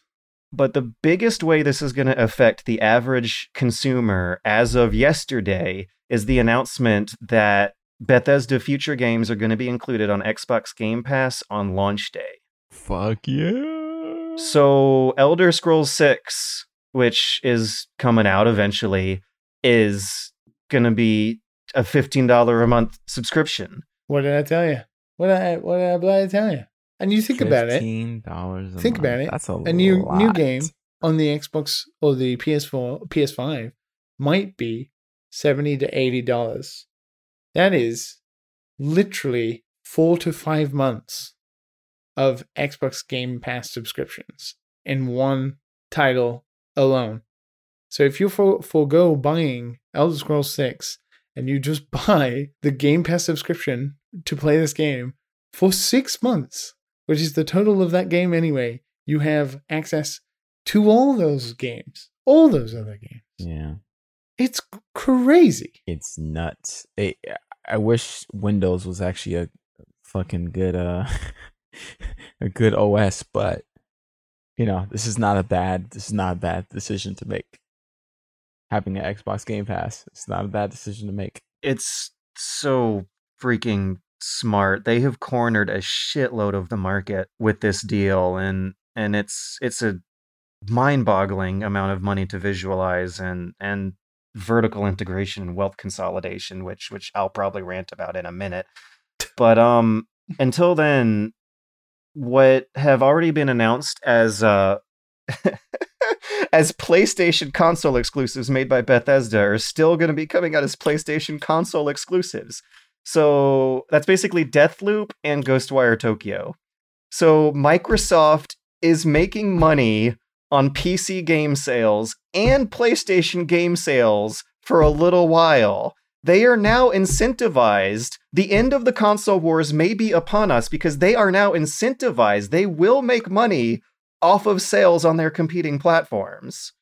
But the biggest way this is going to affect the average consumer as of yesterday is the announcement that Bethesda future games are going to be included on Xbox Game Pass on launch day. Fuck yeah. So, Elder Scrolls 6, which is coming out eventually, is going to be a $15 a month subscription. What did I tell you? What did I what did I, what did I tell you? And you think about it. Fifteen dollars. A month. Think about it. That's a, a new new game on the Xbox or the PS4, PS5 might be seventy to eighty dollars. That is literally four to five months of Xbox Game Pass subscriptions in one title alone. So if you for- forego buying Elder Scrolls Six and you just buy the Game Pass subscription to play this game for six months, which is the total of that game anyway, you have access to all those games, all those other games. Yeah, It's crazy. it's nuts. It, I wish Windows was actually a fucking good uh a good OS, but you know this is not a bad this is not a bad decision to make. Having an Xbox Game Pass, it's not a bad decision to make. It's so freaking smart. They have cornered a shitload of the market with this deal and and it's it's a mind-boggling amount of money to visualize and and vertical integration and wealth consolidation which which I'll probably rant about in a minute. But um until then what have already been announced as uh as PlayStation console exclusives made by Bethesda are still going to be coming out as PlayStation console exclusives. So that's basically Deathloop and Ghostwire Tokyo. So Microsoft is making money on PC game sales and PlayStation game sales for a little while they are now incentivized. The end of the console wars may be upon us because they are now incentivized. They will make money off of sales on their competing platforms.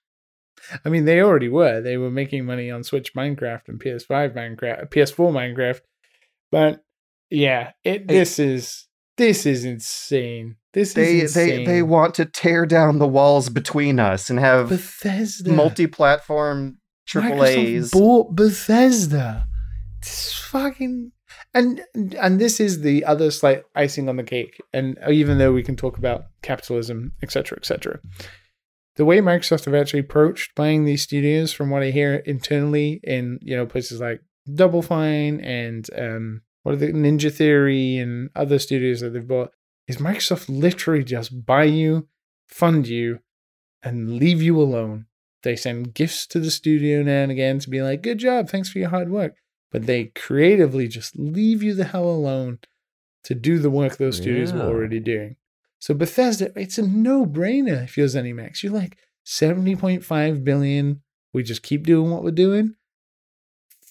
I mean, they already were. They were making money on Switch Minecraft and PS5 Minecraft, PS4 Minecraft. But yeah, it this is this is insane. This They is they insane. they want to tear down the walls between us and have Bethesda multi-platform triple A's. bought Bethesda. This fucking and and this is the other slight icing on the cake. And even though we can talk about capitalism, etc., etc., the way Microsoft have actually approached buying these studios, from what I hear internally in you know places like Double Fine and um, what are the Ninja Theory and other studios that they've bought, is Microsoft literally just buy you, fund you, and leave you alone. They send gifts to the studio now and again to be like, good job, thanks for your hard work. But they creatively just leave you the hell alone to do the work those studios were already doing. So Bethesda, it's a no-brainer if you're ZeniMax. You're like 70.5 billion. We just keep doing what we're doing.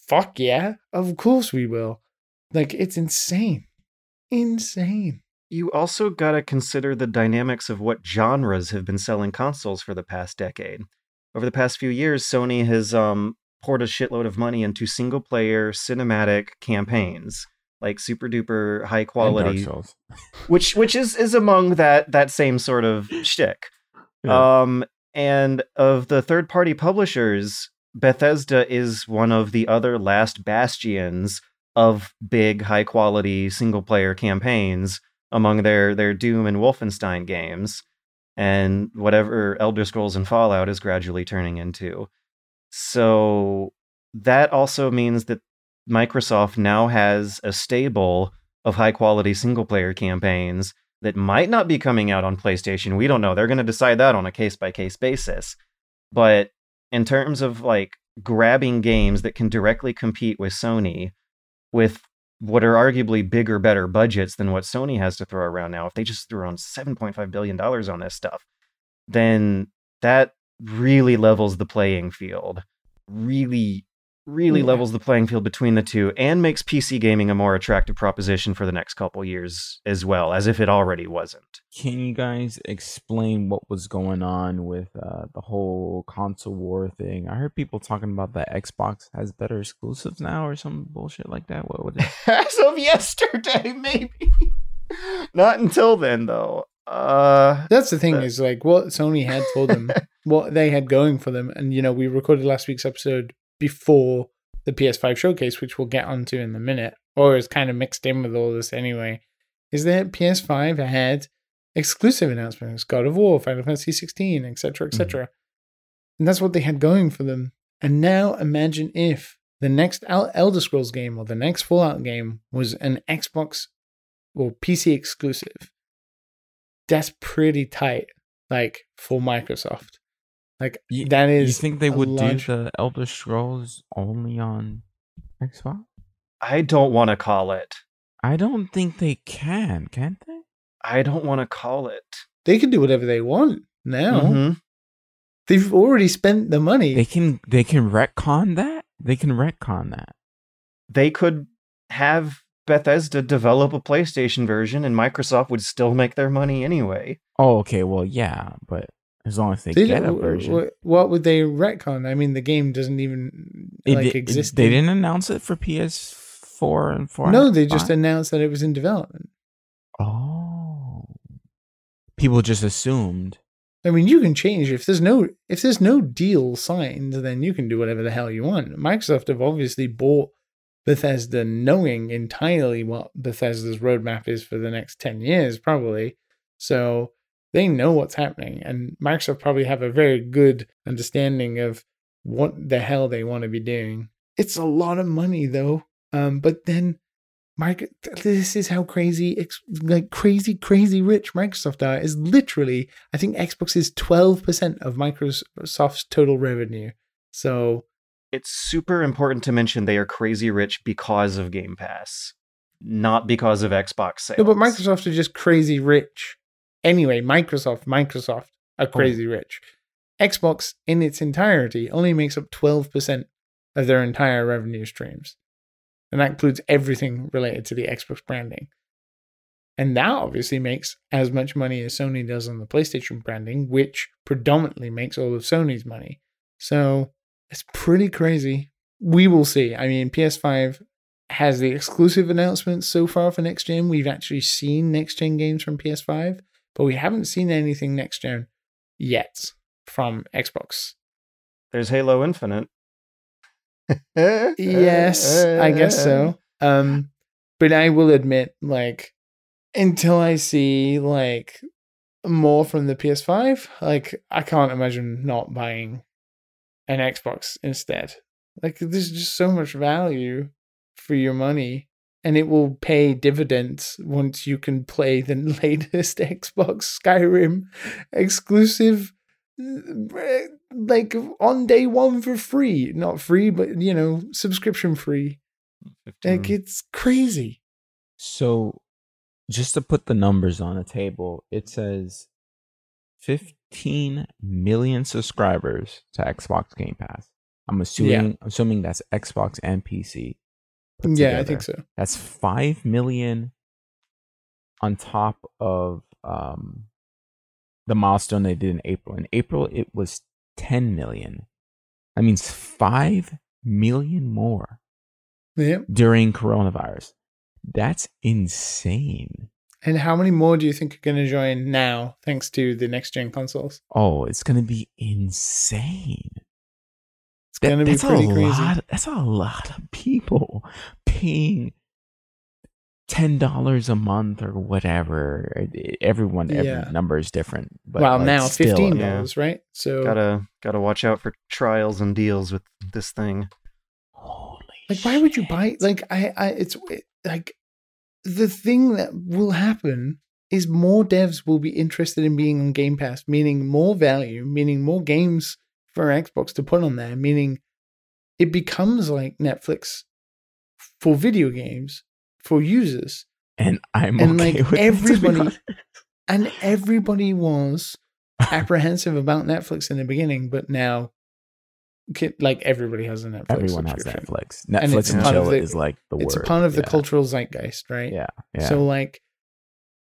Fuck yeah. Of course we will. Like it's insane. Insane. You also got to consider the dynamics of what genres have been selling consoles for the past decade. Over the past few years, Sony has um, poured a shitload of money into single player cinematic campaigns, like super duper high And Dark quality, Souls. which which is is among that that same sort of shtick. Yeah. Um, and of the third party publishers, Bethesda is one of the other last bastions of big, high quality single player campaigns among their, their Doom and Wolfenstein games, and whatever Elder Scrolls and Fallout is gradually turning into. So that also means that Microsoft now has a stable of high quality single player campaigns that might not be coming out on PlayStation. We don't know. They're going to decide that on a case by case basis. But in terms of like grabbing games that can directly compete with Sony with what are arguably bigger, better budgets than what Sony has to throw around now, if they just threw around $7.5 billion on this stuff, then that really levels the playing field. Really, really Yeah. levels the playing field between the two and makes PC gaming a more attractive proposition for the next couple years as well, as if it already wasn't. Can you guys explain what was going on with uh, the whole console war thing? I heard people talking about that Xbox has better exclusives now or some bullshit like that. What was it? As of yesterday, maybe. Not until then, though. Uh, That's the thing Uh, is like what Sony had for them, what they had going for them, and you know we recorded last week's episode before the PS5 showcase, which we'll get onto in a minute, or is kind of mixed in with all this anyway. Is that PS5 had exclusive announcements, God of War, Final Fantasy 16, etc., etc., mm-hmm. and that's what they had going for them. And now imagine if the next Elder Scrolls game or the next Fallout game was an Xbox or PC exclusive. That's pretty tight, like for Microsoft. Like You- that is. you think they would large- do the Elder Scrolls only on Xbox? I don't want to call it. I don't think they can, can't they? I don't want to call it. They can do whatever they want now. Mhm. They've already spent the money. They can they can retcon that? They can retcon that. They could have Bethesda develop a PlayStation version and Microsoft would still make their money anyway. Oh, okay, well yeah, but as long as they, They get a version. wh- What would they retcon? I mean, the game doesn't even It like it- exist. they didn't announce it for PS4 and 4. No, they just announced that it was in development. Oh. People just assumed. I mean, you can change if there's no if there's no deal signed, then you can do whatever the hell you want. Microsoft have obviously bought Bethesda, knowing entirely what Bethesda's roadmap is for the next ten years, probably. So they know what's happening, and Microsoft probably have a very good understanding of what the hell they want to be doing. It's a lot of money, though. Um, but then Mike, this is how crazy, like crazy, crazy rich Microsoft are. Is literally, I think Xbox is twelve percent of Microsoft's total revenue. So It's super important to mention they are crazy rich because of Game Pass, not because of Xbox sales. no, but Microsoft are just crazy rich. Anyway, Microsoft, Microsoft are oh. crazy rich. Xbox, in its entirety, only makes up twelve percent of their entire revenue streams. And that includes everything related to the Xbox branding. And that obviously makes as much money as Sony does on the PlayStation branding, which predominantly makes all of Sony's money. So it's pretty crazy. We will see. I mean, PS5 has the exclusive announcements so far for next gen. We've actually seen next gen games from PS5, but we haven't seen anything next gen yet from Xbox. There's Halo Infinite. yes, I guess so. Um, but I will admit, like, until I see like more from the PS5, like I can't imagine not buying an Xbox instead. Like there's just so much value for your money and it will pay dividends once you can play the latest Xbox Skyrim exclusive uh, like on day 1 for free, not free but you know, subscription free. 15. Like it's crazy. So, just to put the numbers on the table, it says 15 million subscribers to Xbox Game Pass. I'm assuming yeah. assuming that's Xbox and PC. Yeah, I think so. That's 5 million on top of um the milestone they did in April. In April it was 10 million. That means 5 million more Yeah. during coronavirus. That's insane. And how many more do you think are going to join now, thanks to the next gen consoles? Oh, it's gonna be insane. It's That- going to be pretty crazy. Lot, that's a lot of people paying ten dollars a month or whatever. Everyone, every Yeah. number is different. But well, like, now still, fifteen yeah. dollars, right? So, Gotta gotta watch out for trials and deals with this thing. Holy like, why would you buy? Like, I, I, it's it- like the thing that will happen is more devs will be interested in being on Game Pass, meaning more value, meaning more games for Xbox to put on there, meaning it becomes like Netflix for video games for users. And I'm and, okay like, with it, to be everybody-. And everybody was apprehensive about Netflix in the beginning, but now, like everybody has a Netflix. Everyone has subscription. Netflix. And it's Netflix and, chill the- is like the It's word. a part of the cultural zeitgeist, right? Yeah, yeah. So, like,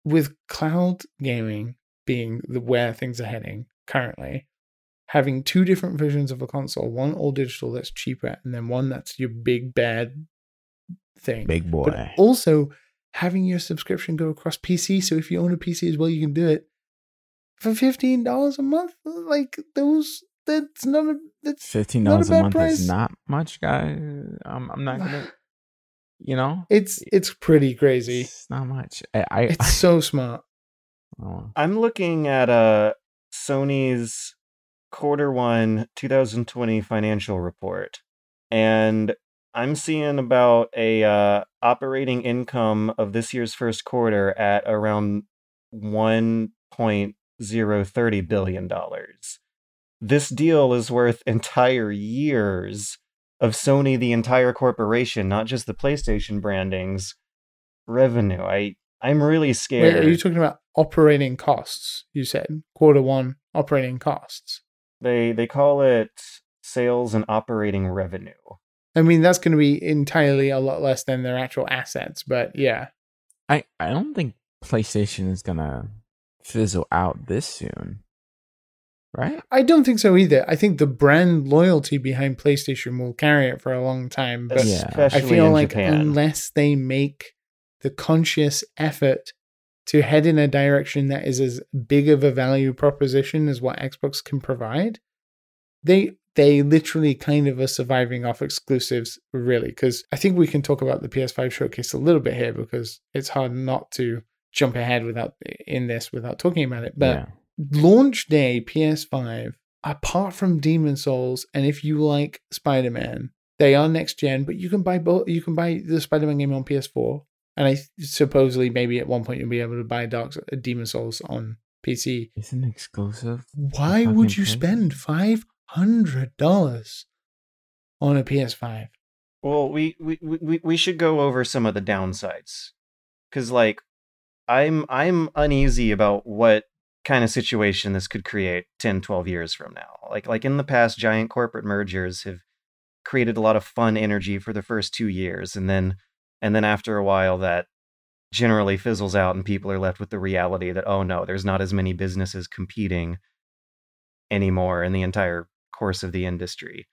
with cloud gaming being the where things are heading currently, having two different versions of a console, one all digital that's cheaper, and then one that's your big bad thing. big boy. But also having your subscription go across PC. So if you own a PC as well, you can do it for fifteen dollars a month. Like those, that's not a that's Fifteen not a dollars a month price. is not much, guys. I'm, I'm not gonna. You know, it's it's pretty crazy. It's not much. I, I, It's so smart. oh, I'm looking at uh Sony's quarter one 2020 financial report, and I'm seeing about a uh, operating income of this year's first quarter at around 1.030 billion dollars. This deal is worth entire years of Sony, the entire corporation, not just the PlayStation brandings revenue. I I'm really Wait, scared. are you talking about operating costs? You said quarter one operating costs. They they call it sales and operating revenue. I mean, that's going to be entirely a lot less than their actual assets, but yeah. I, I don't think PlayStation is gonna fizzle out this soon, right? I don't think so either. I think the brand loyalty behind PlayStation will carry it for a long time, but Yeah. I feel like Japan. unless they make the conscious effort to head in a direction that is as big of a value proposition as what Xbox can provide, they they literally kind of are surviving off exclusives, really. Because I think we can talk about the PS5 showcase a little bit here because it's hard not to jump ahead without in this without talking about it. But yeah. launch day PS5, apart from Demon Souls, and if you like Spider Man, they are next gen, but you can buy both. You can buy the Spider Man game on PS4, and I supposedly maybe at one point you'll be able to buy Dark Demon Souls on PC. Isn't it exclusive? Why would you place? spend five hundred dollars on a PS5? Well, we, we, we, we should go over some of the downsides. Cause like I'm I'm uneasy about what kind of situation this could create 10, 12 years from now. Like like in the past, giant corporate mergers have created a lot of fun energy for the first two years, and then and then after a while that generally fizzles out, and people are left with the reality that oh no, there's not as many businesses competing anymore in the entire course of the industry.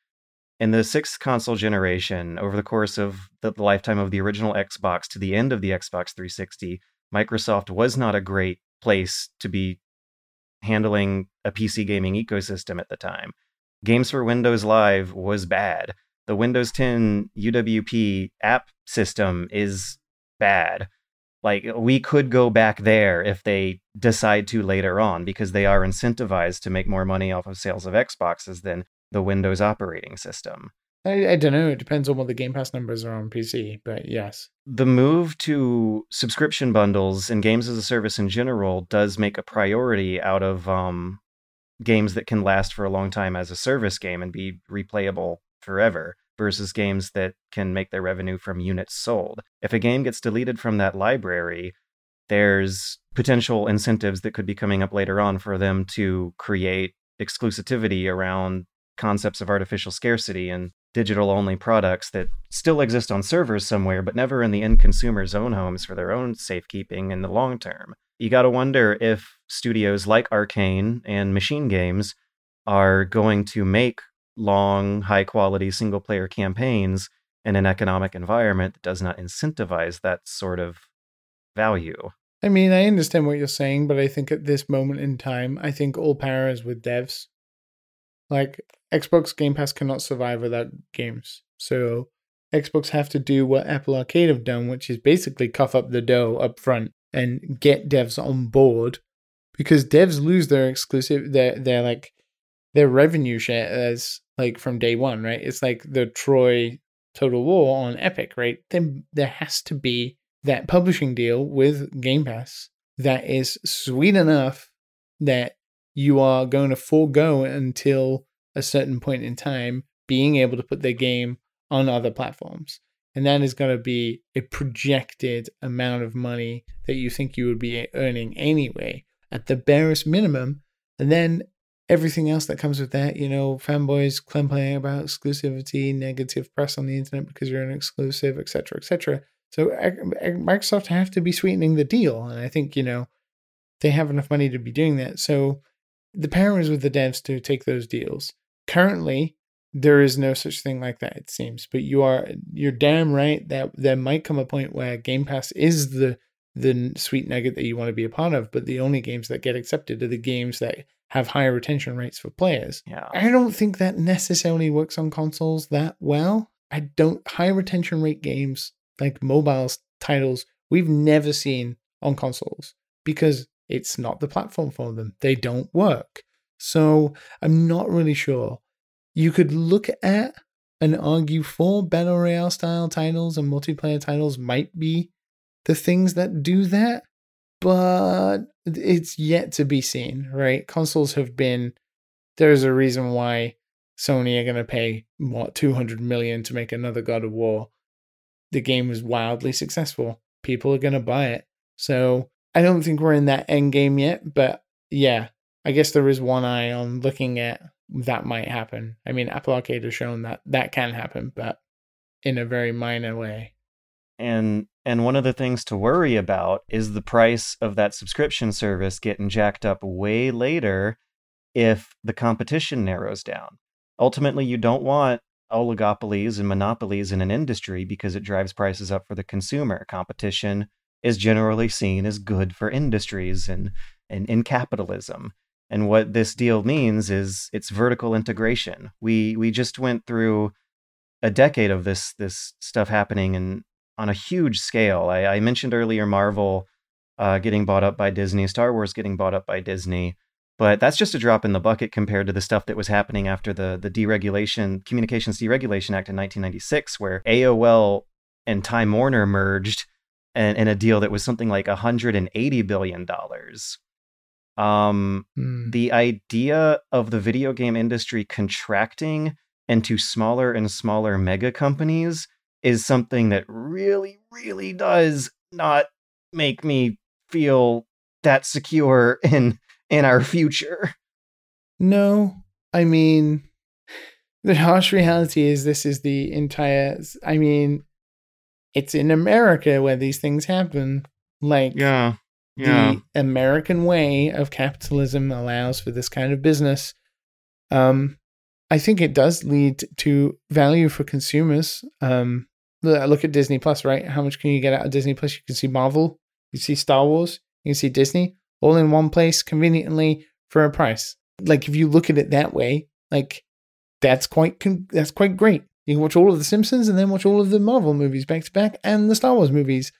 In the sixth console generation, over the course of the, lifetime of the original Xbox to the end of the Xbox 360, Microsoft was not a great place to be handling a PC gaming ecosystem at the time. Games for Windows Live was bad. The Windows 10 UWP app system is bad. Like, we could go back there if they decide to later on because they are incentivized to make more money off of sales of Xboxes than the Windows operating system. I, I don't know. It depends on what the Game Pass numbers are on PC, but yes. The move to subscription bundles and games as a service in general does make a priority out of um, games that can last for a long time as a service game and be replayable forever versus games that can make their revenue from units sold. If a game gets deleted from that library, there's potential incentives that could be coming up later on for them to create exclusivity around concepts of artificial scarcity and digital only products that still exist on servers somewhere, but never in the end consumer's own homes for their own safekeeping in the long term. You got to wonder if studios like Arkane and MachineGames are going to make long, high quality single player campaigns in an economic environment that does not incentivize that sort of value. I mean, I understand what you're saying, but I think at this moment in time, I think all power is with devs. Like Xbox Game Pass cannot survive without games. So Xbox have to do what Apple Arcade have done, which is basically cuff up the dough up front and get devs on board because devs lose their exclusive their their like their revenue share as like from day one, right? It's like the Troy Total War on Epic, right? Then there has to be that publishing deal with Game Pass that is sweet enough that you are going to forego until a certain point in time being able to put their game on other platforms. And that is going to be a projected amount of money that you think you would be earning anyway, at the barest minimum. And then everything else that comes with that, you know, fanboys complaining about exclusivity, negative press on the internet because you're an exclusive, etc., etc. So Microsoft have to be sweetening the deal, and I think you know they have enough money to be doing that. So the power is with the devs to take those deals. Currently, there is no such thing like that, it seems. But you are you're damn right that there might come a point where Game Pass is the the sweet nugget that you want to be a part of, but the only games that get accepted are the games that have higher retention rates for players. Yeah. I don't think that necessarily works on consoles that well. I don't high retention rate games like mobile titles we've never seen on consoles because it's not the platform for them. They don't work. So I'm not really sure. You could look at and argue for battle royale style titles and multiplayer titles might be the things that do that, but it's yet to be seen, right? Consoles have been there's a reason why Sony are going to pay what 200 million to make another God of War. The game was wildly successful. People are going to buy it. So I don't think we're in that end game yet, but yeah, I guess there is one eye on looking at that might happen. I mean, Apple Arcade has shown that that can happen, but in a very minor way. And and one of the things to worry about is the price of that subscription service getting jacked up way later if the competition narrows down. Ultimately, you don't want oligopolies and monopolies in an industry because it drives prices up for the consumer. Competition is generally seen as good for industries and, and in capitalism. And what this deal means is it's vertical integration. We we just went through a decade of this this stuff happening and on a huge scale. I, I mentioned earlier Marvel uh, getting bought up by Disney, Star Wars getting bought up by Disney, but that's just a drop in the bucket compared to the stuff that was happening after the the deregulation Communications Deregulation Act in 1996, where AOL and Time Warner merged in, in a deal that was something like 180 billion dollars. Um, Hmm. the idea of the video game industry contracting into smaller and smaller mega companies is something that really, really does not make me feel that secure in in our future. No, I mean, the harsh reality is this is the entire. I mean, it's in America where these things happen. Like Yeah. Yeah. the American way of capitalism allows for this kind of business. Um, I think it does lead to value for consumers. Um, look at Disney Plus, right? How much can you get out of Disney Plus? You can see Marvel, you see Star Wars, you can see Disney, all in one place, conveniently for a price. Like if you look at it that way, like that's quite con- that's quite great. You can watch all of the Simpsons and then watch all of the Marvel movies back to back and the Star Wars movies,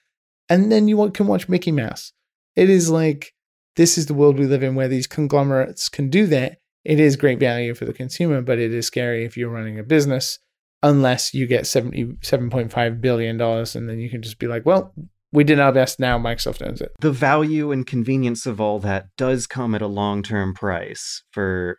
and then you can watch Mickey Mouse. It is like this is the world we live in where these conglomerates can do that. It is great value for the consumer, but it is scary if you're running a business unless you get $77.5 billion and then you can just be like, well, we did our best now, Microsoft owns it. the value and convenience of all that does come at a long-term price for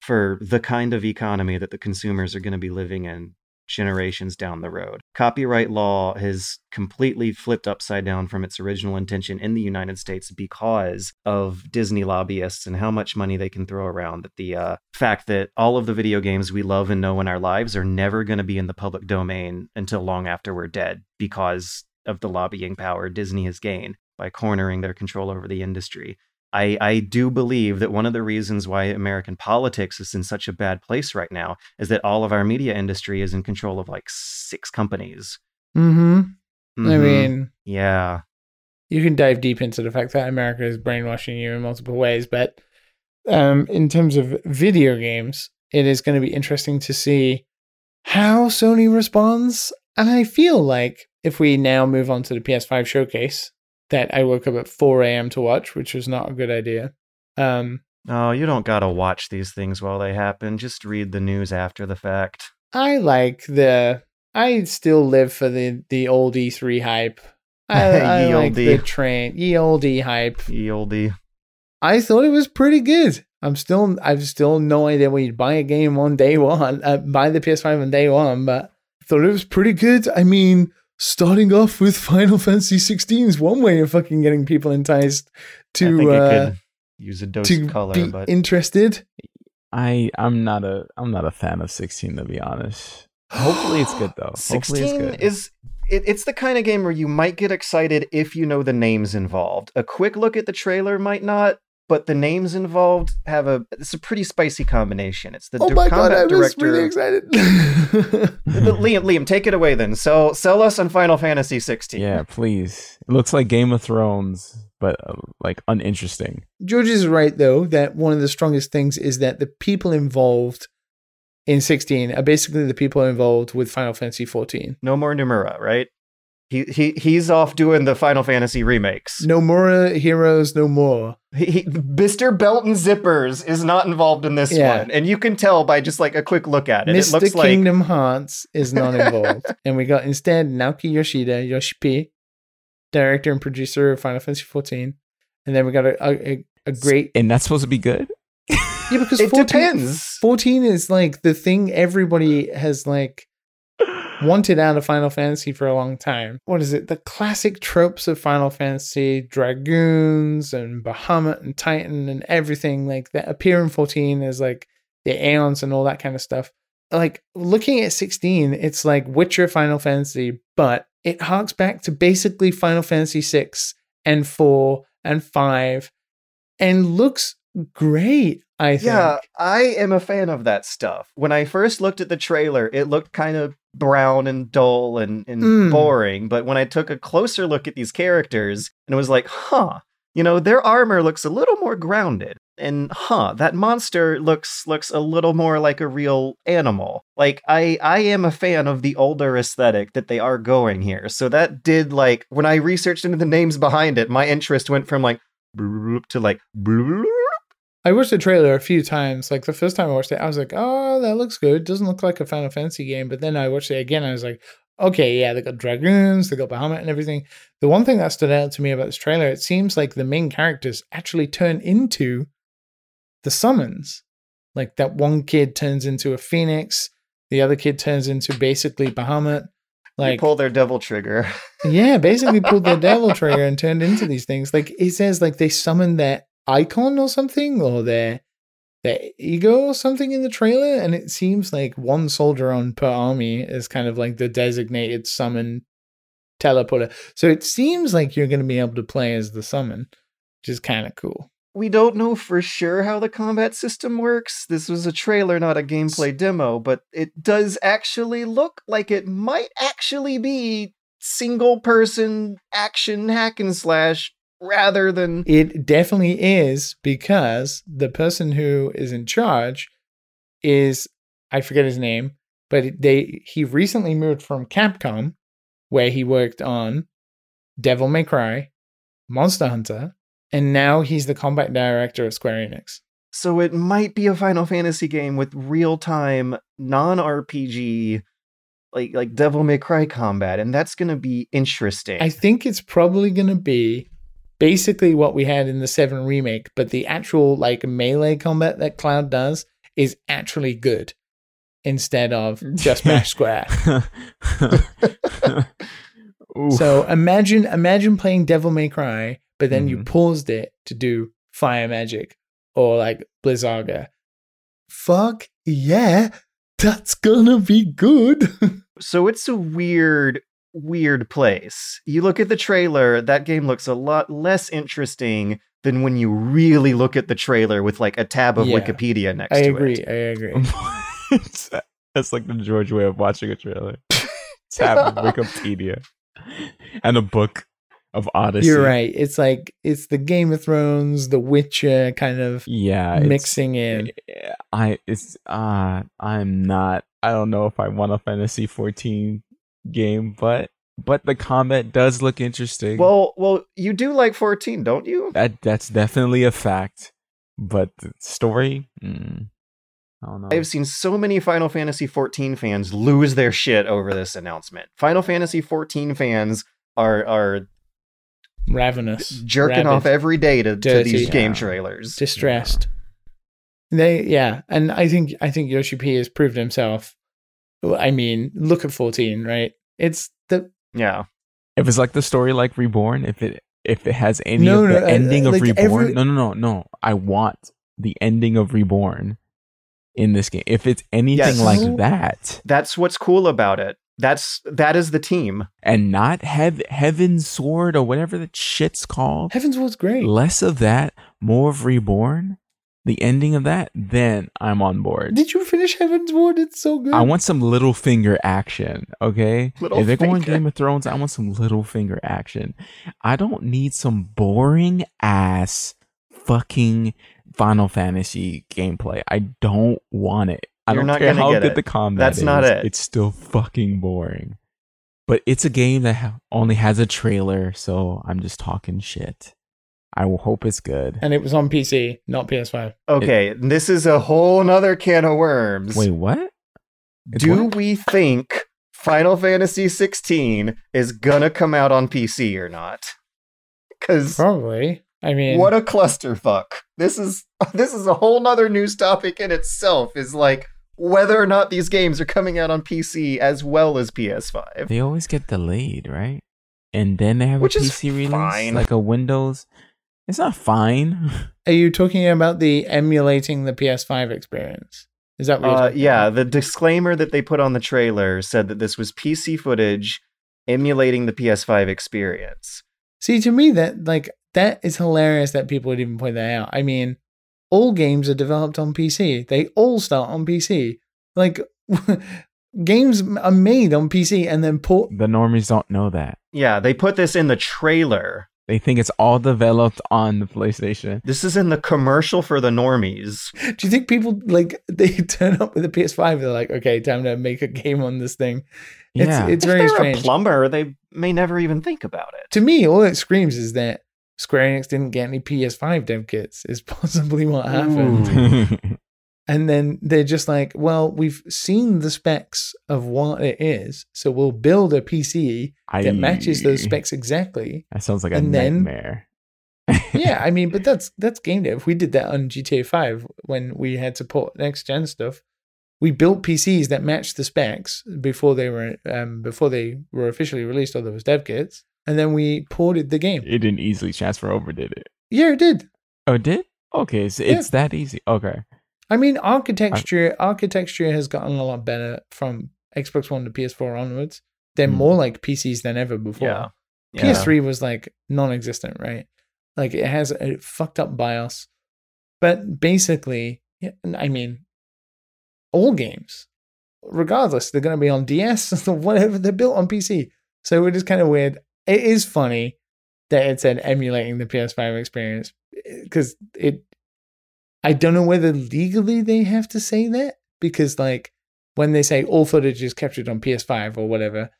for the kind of economy that the consumers are going to be living in generations down the road. Copyright law has completely flipped upside down from its original intention in the United States because of Disney lobbyists and how much money they can throw around. That the uh, fact that all of the video games we love and know in our lives are never going to be in the public domain until long after we're dead because of the lobbying power Disney has gained by cornering their control over the industry. I, I do believe that one of the reasons why American politics is in such a bad place right now is that all of our media industry is in control of like six companies. Mm-hmm. I Mhm. mean, yeah. you can dive deep into the fact that America is brainwashing you in multiple ways, but um, in terms of video games, it is going to be interesting to see how Sony responds. And I feel like if we now move on to the PS5 showcase that I woke up at 4 a.m. to watch, which was not a good idea. Um, Oh, you don't gotta watch these things while they happen. Just read the news after the fact. I like the. I still live for the the old E3 hype. I, I like olde. the train, ye old E hype. Ye oldie. I thought it was pretty good. I'm still, I've still no idea where you'd buy a game on day one, uh, buy the PS5 on day one, but I thought it was pretty good. I mean, starting off with Final Fantasy 16 is one way of fucking getting people enticed I think to uh, could use a dose to of color, be but interested. I I'm not a I'm not a fan of 16 to be honest. Hopefully it's good though. Hopefully it's 16 good. is it, it's the kind of game where you might get excited if you know the names involved. A quick look at the trailer might not, but the names involved have a it's a pretty spicy combination. It's the oh di- my god, combat I was director. really excited. Liam, Liam, take it away then. Sell sell us on Final Fantasy 16. yeah, please. It looks like Game of Thrones, but uh, like uninteresting. George is right though that one of the strongest things is that the people involved in 16 are basically the people involved with Final Fantasy 14. No more Nomura, right? He he he's off doing the Final Fantasy remakes. No more heroes, no more. He, he, Mr. Belt and Zippers is not involved in this Yeah. one, and you can tell by just like a quick look at it. It Mr. looks like Kingdom Hearts is not involved. and we got instead Naoki Yoshida, Yoshi P, director and producer of Final Fantasy 14. And then we got a, a, a great. And that's supposed to be good? Yeah, because it 14, depends. 14 is like the thing everybody has like wanted out of Final Fantasy for a long time. What is it? The classic tropes of Final Fantasy, dragoons and Bahamut and Titan and everything like that appear in 14 as like the Aeons and all that kind of stuff. Like looking at 16, it's like Witcher Final Fantasy, but it harks back to basically Final Fantasy 6 and 4 and 5 and looks great, I think. Yeah, I am a fan of that stuff. When I first looked at the trailer, it looked kind of brown and dull and, and Mm. boring. But when I took a closer look at these characters and it was like, huh, you know, their armor looks a little more grounded. And huh, that monster looks looks a little more like a real animal. Like I I am a fan of the older aesthetic that they are going here. So that did like when I researched into the names behind it, my interest went from like to like bloop. I watched the trailer a few times. Like the first time I watched it, I was like, "Oh, that looks good." Doesn't look like a Final Fantasy game. But then I watched it again. I was like, "Okay, yeah, they got dragoons, they got Bahamut, and everything." The one thing that stood out to me about this trailer, it seems like the main characters actually turn into the summons. Like that one kid turns into a phoenix, the other kid turns into basically Bahamut. Like Like, pull their devil trigger. yeah, basically pulled their devil trigger and turned into these things. Like it says, like they summoned their icon or something, or their the ego or something in the trailer, and it seems like one soldier on per army is kind of like the designated summon teleporter. So it seems like you're going to be able to play as the summon, which is kind of cool. We don't know for sure how the combat system works. This was a trailer, not a gameplay demo, but it does actually look like it might actually be single person action hack and slash rather than It definitely is because the person who is in charge is I forget his name, but they he recently moved from Capcom, where he worked on Devil May Cry, Monster Hunter, and now he's the combat director at Square Enix. so it might be a Final Fantasy game with real-time non-RPG like like Devil May Cry combat and that's going to be interesting. I think it's probably going to be basically what we had in the 7 remake, but the actual like melee combat that Cloud does is actually good instead of just mash square. So imagine imagine playing Devil May Cry, but then you Mhm. paused it to do Fire Magic or like Blizzaga. Fuck yeah, that's gonna be good. so it's a weird weird place. You look at the trailer, that game looks a lot less interesting than when you really look at the trailer with like a tab of Yeah. Wikipedia next I to agree. it. I agree. I It's- That's like the George way of watching a trailer. Tab of Wikipedia and a book of Odyssey. You're right. It's like it's the Game of Thrones, The Witcher kind of Yeah, mixing in. I it's uh I'm not I don't know if I want a fantasy 14 game, but but the combat does look interesting. Well, well, you do like 14, don't you? that that's definitely a fact. But the story, mm, I don't know. I've seen so many Final Fantasy 14 fans lose their shit over this announcement. Final Fantasy 14 fans are are Ravenous. jerking off every day to, to these game Yeah. trailers. distressed. They yeah, and I think I think Yoshi P has proved himself. I mean, look at 14, right? It's the Yeah. if it's like the story like Reborn, if it if it has any No, of no, the uh, ending of like Reborn, every- no, no, no, no. I want the ending of Reborn in this game. If it's anything Yes. like that, That's what's cool about it. That's that is the team. and not Hev- Heaven's Sword or whatever the shit's called, Heavens was great. less of that, more of Reborn, the ending of that, then I'm on board. Did you finish Heavensward? It's so good. I want some Littlefinger action, okay? Little if they're going. Game of Thrones, I want some Littlefinger action. I don't need some boring ass fucking Final Fantasy gameplay. I don't want it. I You're don't not care gonna how get good it. the combat That's is. not it. It's still fucking boring. But it's a game that ha- only has a trailer, so I'm just talking shit. I will hope it's good. and it was on PC, not PS5. Okay, this is a whole nother can of worms. Wait, what? It's Do what? we think Final Fantasy 16 is gonna come out on PC or not? Because Probably. I mean, what a clusterfuck. This is this is a whole nother news topic in itself. Is like whether or not these games are coming out on PC as well as PS5. They always get delayed, right? And then they have Which a is PC release, fine. like a Windows. It's not fine. are you talking about the emulating the PS5 experience? Is that what you're Uh, yeah, about? the disclaimer that they put on the trailer said that this was PC footage emulating the PS5 experience. See, to me, that like that is hilarious that people would even point that out. I mean, all games are developed on PC. They all start on PC. Like games are made on PC and then port. The normies don't know that. Yeah, they put this in the trailer. They think it's all developed on the PlayStation. This is in the commercial for the normies. Do you think people like they turn up with a PS5? They're like, okay, time to make a game on this thing. It's Yeah. it's if very they're strange. a plumber, they may never even think about it. to me, all it screams is that Square Enix didn't get any PS5 dev kits. Is possibly what happened. And then they're just like, well, we've seen the specs of what it is, so we'll build a PC that matches those specs exactly. That sounds like a And then- nightmare. yeah, I mean, but that's that's game dev. We did that on GTA 5 when we had support next gen stuff. We built PCs that matched the specs before they were um, before they were officially released, or there was dev kits, and then we ported the game. It didn't easily transfer over, did it? Yeah, it did. Oh, it did? Okay, so Yeah. it's that easy. Okay. I mean, architecture architecture has gotten a lot better from Xbox One to PS4 onwards. They're Hmm. more like PCs than ever before. Yeah. Yeah. PS3 was like non-existent, right? Like it has a fucked up BIOS, but basically, yeah, I mean, all games, regardless, they're going to be on DS or whatever. They're built on PC, so it is kind of weird. It is funny that it said emulating the PS5 experience because it. I don't know whether legally they have to say that because, like, when they say all footage is captured on PS5 or whatever,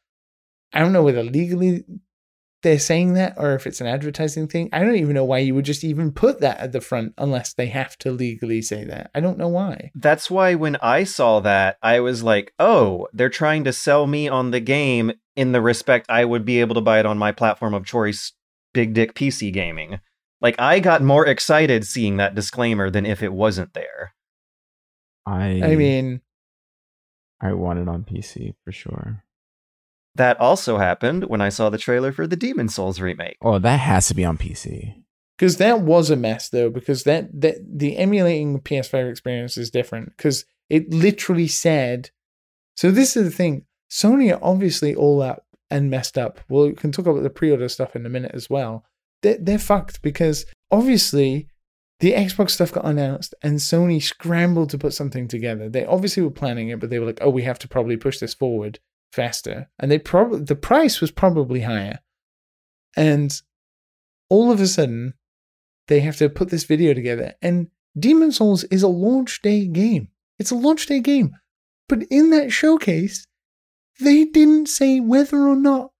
I don't know whether legally they're saying that or if it's an advertising thing. I don't even know why you would just even put that at the front unless they have to legally say that. I don't know why. That's why when I saw that, I was like, oh, they're trying to sell me on the game in the respect I would be able to buy it on my platform of choice, Big Dick PC Gaming. Like, I got more excited seeing that disclaimer than if it wasn't there. I I mean, I want it on PC for sure. That also happened when I saw the trailer for the Demon's Souls remake. Oh, that has to be on PC. because that was a mess though, because that, that the emulating PS5 experience is different because it literally said. So this is the thing. Sony are obviously all up and messed up. Well, we can talk about the pre-order stuff in a minute as well. They're, they're fucked because obviously the Xbox stuff got announced and Sony scrambled to put something together. They obviously were planning it, but they were like, "Oh, we have to probably push this forward faster." And they probably the price was probably higher, and all of a sudden they have to put this video together. And Demon's Souls is a launch day game. It's a launch day game. But in that showcase, they didn't say whether or not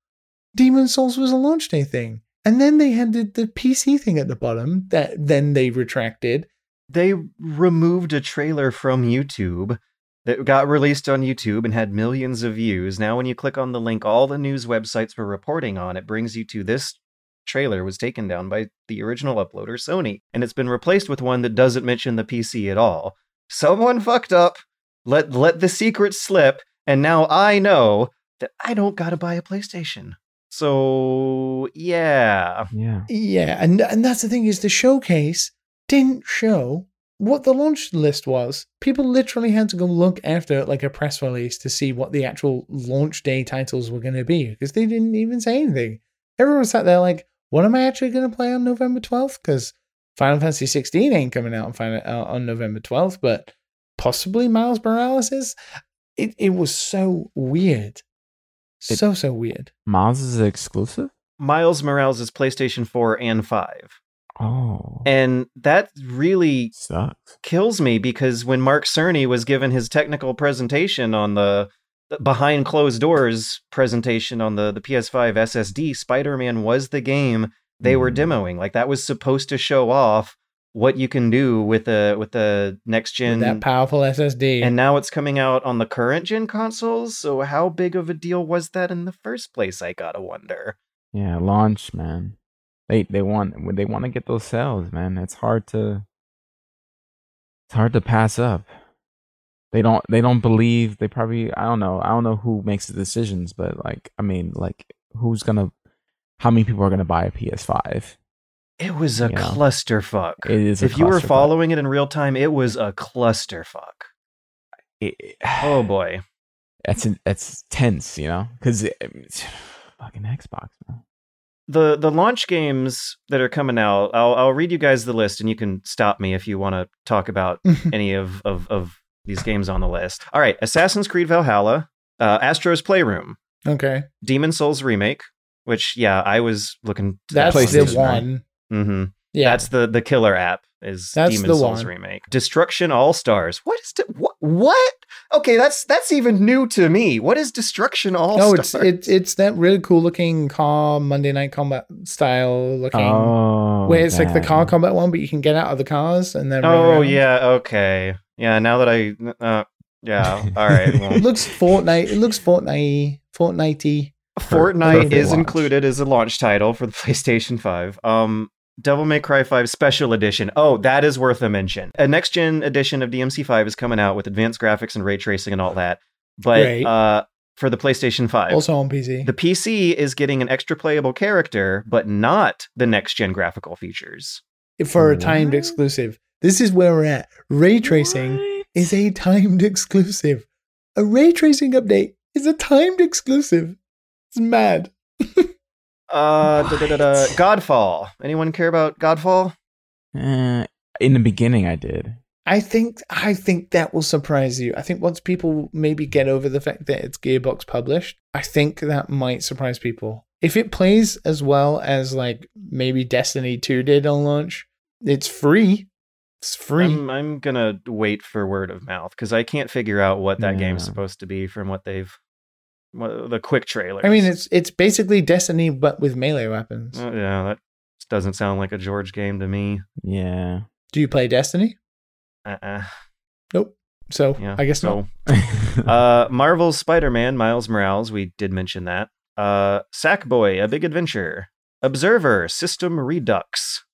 Demon's Souls was a launch day thing. And then they had the, the PC thing at the bottom that then they retracted. They removed a trailer from YouTube that got released on YouTube and had millions of views. Now, when you click on the link, all the news websites were reporting on it brings you to this trailer was taken down by the original uploader, Sony, and it's been replaced with one that doesn't mention the PC at all. Someone fucked up, let let the secret slip, and now I know that I don't gotta buy a PlayStation. So yeah. Yeah. Yeah, and and that's the thing is the showcase didn't show what the launch list was. People literally had to go look after like a press release to see what the actual launch day titles were going to be because they didn't even say anything. Everyone sat there like, "What am I actually going to play on November twelfth?" Because Final Fantasy sixteen ain't coming out on Final, uh, on November twelfth, but possibly Miles Morales is. It it was so weird, It- so so weird. Miles is exclusive? Miles Morales is PlayStation 4 and 5. Oh. And that really sucks. kills me because when Mark Cerny was given his technical presentation on the, the behind closed doors presentation on the, the PS5 SSD, Spider Man was the game they were Mhm. demoing. Like that was supposed to show off what you can do with the with the next gen that powerful SSD. and now it's coming out on the current gen consoles. So how big of a deal was that in the first place? I gotta wonder. Yeah, launch, man. They they want they want to get those sales, man. It's hard to it's hard to pass up. They don't they don't believe they probably I don't know. I don't know who makes the decisions, but like I mean, like who's going to how many people are going to buy a PS5? It was a You know, clusterfuck. It is a if you were following it in real time, it was a clusterfuck. It- it- Oh boy. that's that's tense, you know, because fucking Xbox, man. the the launch games that are coming out i'll i'll read you guys the list and you can stop me if you want to talk about any of, of of these games on the list all right assassin's creed valhalla uh astro's playroom okay, demon's souls remake which yeah i was looking to that's that the one. right? One. hmm Yeah, that's the the killer app is That's demon the souls one. remake destruction all stars what is de- what what okay that's that's even new to me what is destruction all Stars? no, it's stars it's it's that really cool looking car Monday Night Combat style looking, Oh, where it's like the car combat one, but you can get out of the cars and then. oh yeah okay yeah now that i uh, yeah all right well. It looks Fortnite. It looks Fortnite. Fortnite. Fortnite is launch. included as a launch title for the PlayStation 5. Um, Devil May Cry 5 Special Edition. Oh, that is worth a mention. A next gen edition of DMC5 is coming out with advanced graphics and ray tracing and all that. But Great. uh, for the PlayStation 5, Also on PC. the PC is getting an extra playable character, but not the next gen graphical features. for a timed exclusive. This is where we're at. Ray tracing What? is a timed exclusive. A ray tracing update is a timed exclusive. It's mad. Uh, da, da, da, da. Godfall. Anyone care about Godfall? Eh, in the beginning, I did. I think I think that will surprise you. I think once people maybe get over the fact that it's Gearbox published, I think that might surprise people. If it plays as well as like maybe Destiny 2 did on launch, it's free. It's free. I'm, I'm gonna wait for word of mouth because I can't figure out what that game's supposed to be from what they've, what, the quick trailer. I mean, it's it's basically Destiny but with melee weapons. Uh, yeah, that doesn't sound like a George game to me. Yeah. Do you play Destiny? Uh-uh. Nope. So Yeah, I guess not. so. uh, Marvel's Spider-Man, Miles Morales. We did mention that. Uh, Sackboy, A Big Adventure. Observer, System Redux.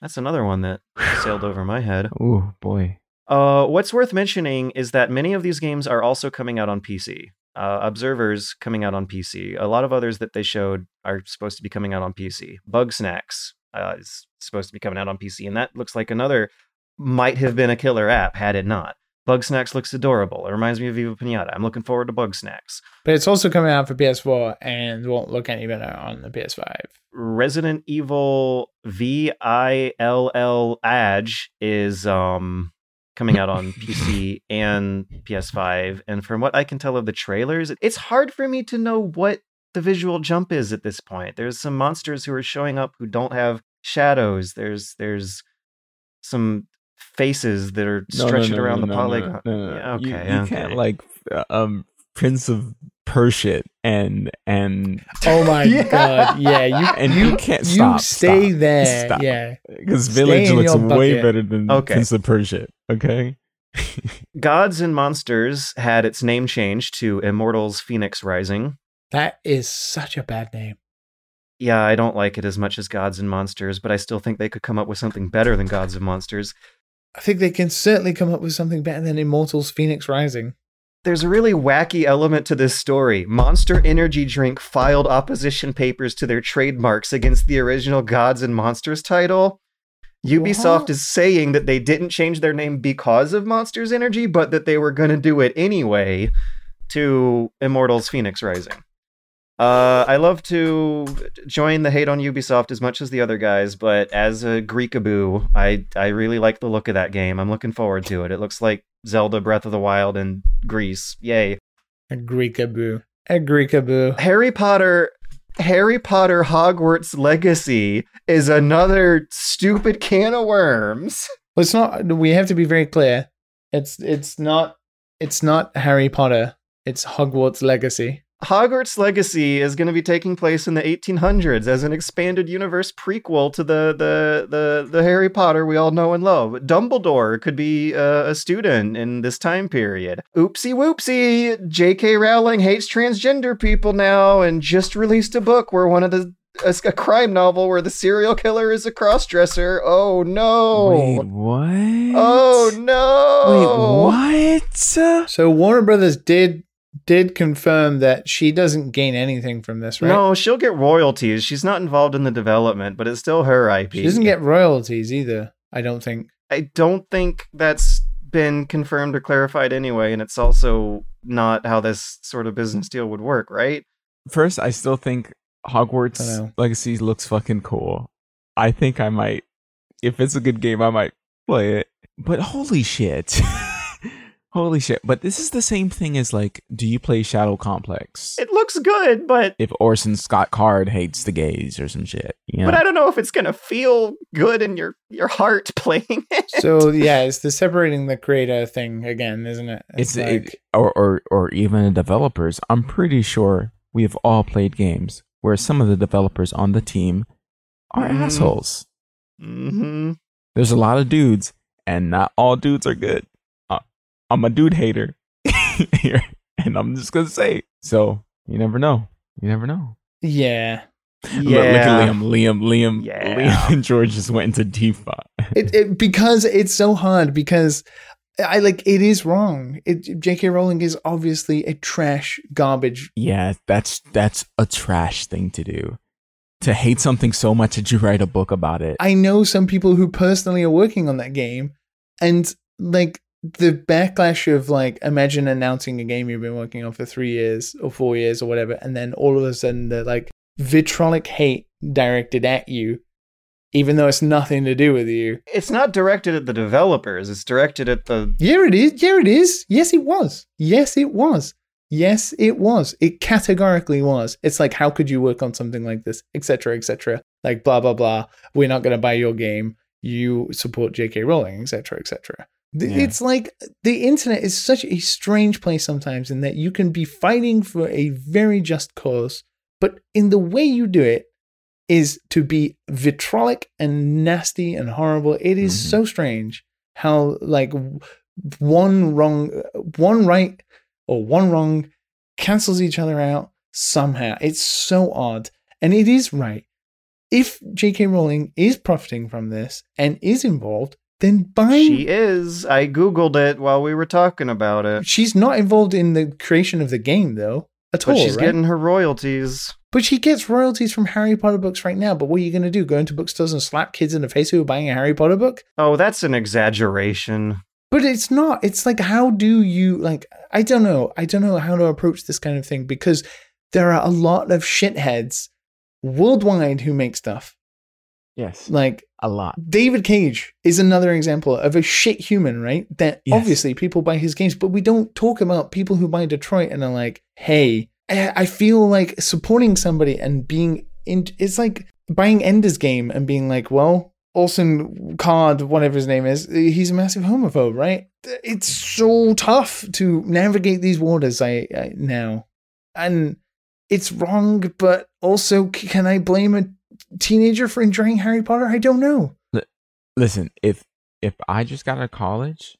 That's another one that sailed over my head. oh boy. Uh, what's worth mentioning is that many of these games are also coming out on PC. Uh, Observers coming out on PC. A lot of others that they showed are supposed to be coming out on PC. Bugsnax uh, is supposed to be coming out on PC, and that looks like another might have been a killer app had it not. Bugsnax looks adorable. It reminds me of Viva Pinata. I'm looking forward to Bugsnax. But it's also coming out for PS4 and won't look any better on the PS5. Resident Evil V I L L Edge is um coming out on PC and PS5 and from what I can tell of the trailers it's hard for me to know what the visual jump is at this point. There's some monsters who are showing up who don't have shadows. There's there's some faces that are No, no, no, around the polygon. Yeah, okay, you, okay. can't like uh, um Prince of Persia and and Oh my Yeah. god. Yeah, you and you, can't you stop. stay stop, there. stop. Yeah. because Stay Village looks way better than Okay. Prince of Persia. Okay. Gods and Monsters had its name changed to Immortals Phoenix Rising. That is such a bad name. yeah, I don't like it as much as Gods and Monsters, but I still think they could come up with something better than Gods and Monsters. I think they can certainly come up with something better than Immortals Phoenix Rising. There's a really wacky element to this story. Monster Energy Drink filed opposition papers to their trademarks against the original Gods and Monsters title. Ubisoft What? is saying that they didn't change their name because of Monsters Energy, but that they were going to do it anyway to Immortals Phoenix Rising. Uh, I love to join the hate on Ubisoft as much as the other guys, but as a Greekaboo, I I really like the look of that game. I'm looking forward to it. It looks like Zelda Breath of the Wild and Greece. Yay. A Greekaboo. A Greekaboo. Harry Potter Harry Potter Hogwarts Legacy is another stupid can of worms. Well, it's not. We have to be very clear. It's it's not. It's not Harry Potter. It's Hogwarts Legacy. Hogwarts Legacy is going to be taking place in the 1800s as an expanded universe prequel to the the the, the Harry Potter we all know and love. Dumbledore could be uh, a student in this time period. Oopsie whoopsie! J.K. Rowling hates transgender people now and just released a book where one of the a, a crime novel where the serial killer is a crossdresser. Oh no! Wait, what? Oh no! Wait, what? So Warner Brothers did did confirm that she doesn't gain anything from this, right? No, she'll get royalties. She's not involved in the development, but it's still her IP. she doesn't get royalties either. I don't think. I don't think that's been confirmed or clarified anyway, and it's also not how this sort of business deal would work, right? First, I still think Hogwarts Dunno. Legacy looks fucking cool. I think I might, if it's a good game, I might play it. But holy shit. holy shit. But this is the same thing as like, do you play Shadow Complex? It looks good, but if Orson Scott Card hates the gays or some shit. You know? but I don't know if it's gonna feel good in your your heart playing it. So yeah, it's the separating the creator thing again, isn't it? it's like, it, or, or or even the developers. I'm pretty sure we have all played games where some of the developers on the team are Mhm. assholes. hmm There's a lot of dudes, and not all dudes are good. I'm a dude hater here, and I'm just gonna say. So you never know. You never know. yeah. Look, look at Yeah. Liam. Liam. Liam. Yeah. Liam and George just went into default. It, it because it's so hard because I like it is wrong. It J.K. Rowling is obviously a trash garbage. Yeah, that's that's a trash thing to do. to hate something so much that you write a book about it. I know some people who personally are working on that game, and like the backlash of like imagine announcing a game you've been working on for three years or four years or whatever, and then all of a sudden the like vitrolic hate directed at you, even though it's nothing to do with you. It's not directed at the developers. It's directed at the. Yeah, it is. Yeah, it is. Yes, it was. Yes, it was. Yes, it was. It categorically was. It's like, how could you work on something like this, etc., etc. Like, blah blah blah. We're not going to buy your game. You support J.K. Rowling, etc., etc. Yeah. It's like the internet is such a strange place sometimes in that you can be fighting for a very just cause, but in the way you do it is to be vitrolic and nasty and horrible. It is Mhm. so strange how like one wrong, one right or one wrong cancels each other out somehow. It's so odd. And it is right. If J.K. Rowling is profiting from this and is involved, then by She is. I googled it while we were talking about it. she's not involved in the creation of the game though at But all. she's right? getting her royalties. But she gets royalties from Harry Potter books right now. But what are you going to do? Go into bookstores and slap kids in the face who are buying a Harry Potter book? Oh, that's an exaggeration. But it's not. It's like, how do you, like, I don't know. I don't know how to approach this kind of thing because there are a lot of shitheads worldwide who make stuff. Yes, Like, a lot. David Cage is another example of a shit human, right? That Yes. obviously people buy his games, but we don't talk about people who buy Detroit and are like, hey, I feel like supporting somebody and being in, it's like buying Ender's Game and being like, well, Olsen Card, whatever his name is, he's a massive homophobe, right? It's so tough to navigate these waters I, I now. And it's wrong, but also, can I blame a teenager for enjoying Harry Potter? I don't know. Listen, if if I just got out of college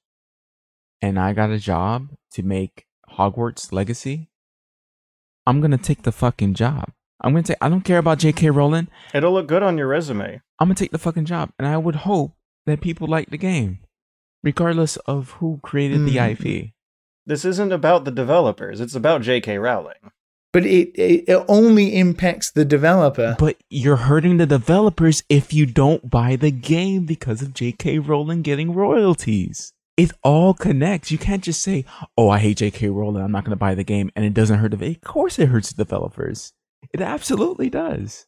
and I got a job to make Hogwarts Legacy, I'm gonna take the fucking job. I'm gonna take. I don't care about J.K. Rowling. It'll look good on your resume. I'm gonna take the fucking job, and I would hope that people like the game, regardless of who created the Mm. IP. This isn't about the developers. It's about J.K. Rowling. But it, it it only impacts the developer. But you're hurting the developers if you don't buy the game because of J.K. Rowling getting royalties. It all connects. You can't just say, "Oh, I hate J.K. Rowling. I'm not going to buy the game," and it doesn't hurt the. Of course, it hurts the developers. It absolutely does.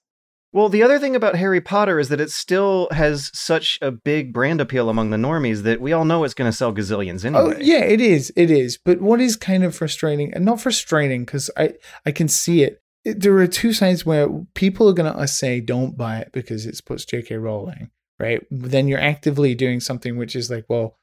Well, the other thing about Harry Potter is that it still has such a big brand appeal among the normies that we all know it's going to sell gazillions oh, anyway. Oh yeah, it is. It is. But what is kind of frustrating, and not frustrating because I I can see it. There are two sides where people are gonna uh, say don't buy it because it puts J.K. Rowling right. Then you're actively doing something which is like, well,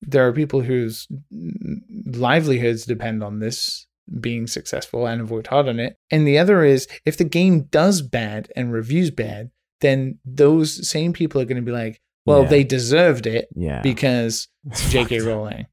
there are people whose mm, livelihoods depend on this being successful and have worked hard on it. And the other is if the game does bad and reviews bad, then those same people are going to be like, well, Yeah. they deserved it Yeah. because it's J.K. Rowling.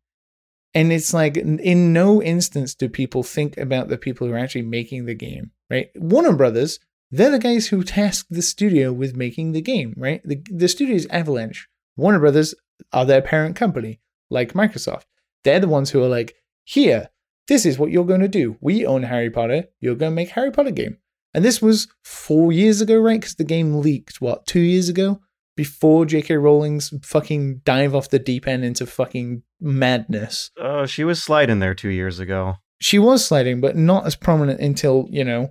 And it's like, in no instance do people think about the people who are actually making the game, right? Warner Brothers, they're the guys who tasked the studio with making the game, right? The, the studio is Avalanche. Warner Brothers are their parent company, like Microsoft. They're the ones who are like, here, this is what you're going to do. We own Harry Potter. You're going to make Harry Potter game. And this was four years ago, right? Because the game leaked, what, two years ago? Before J.K. Rowling's fucking dive off the deep end into fucking madness. Oh, she was sliding there two years ago. She was sliding, but not as prominent until, you know,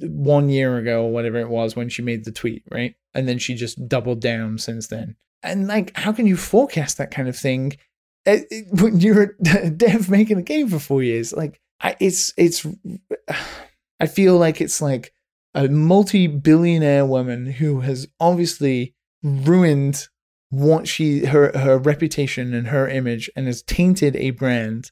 one year ago or whatever it was when she made the tweet, right? And then she just doubled down since then. And like, how can you forecast that kind of thing uh, when you're a dev making a game for four years? Like, I, it's it's. I feel like it's like a multi-billionaire woman who has obviously ruined what she her her reputation and her image and has tainted a brand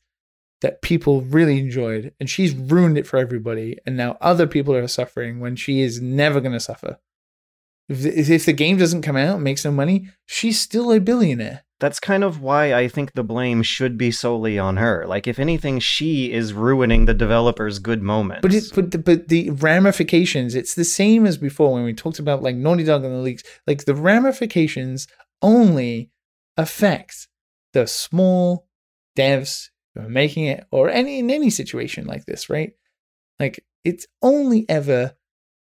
that people really enjoyed and she's ruined it for everybody and now other people are suffering when she is never going to suffer if the, if the game doesn't come out and makes no money she's still a billionaire That's kind of why I think the blame should be solely on her. Like, if anything, she is ruining the developers' good moments. but it but the, but the ramifications it's the same as before when we talked about like Naughty Dog and the leaks like the ramifications only affect the small devs who are making it or any in any situation like this right like it's only ever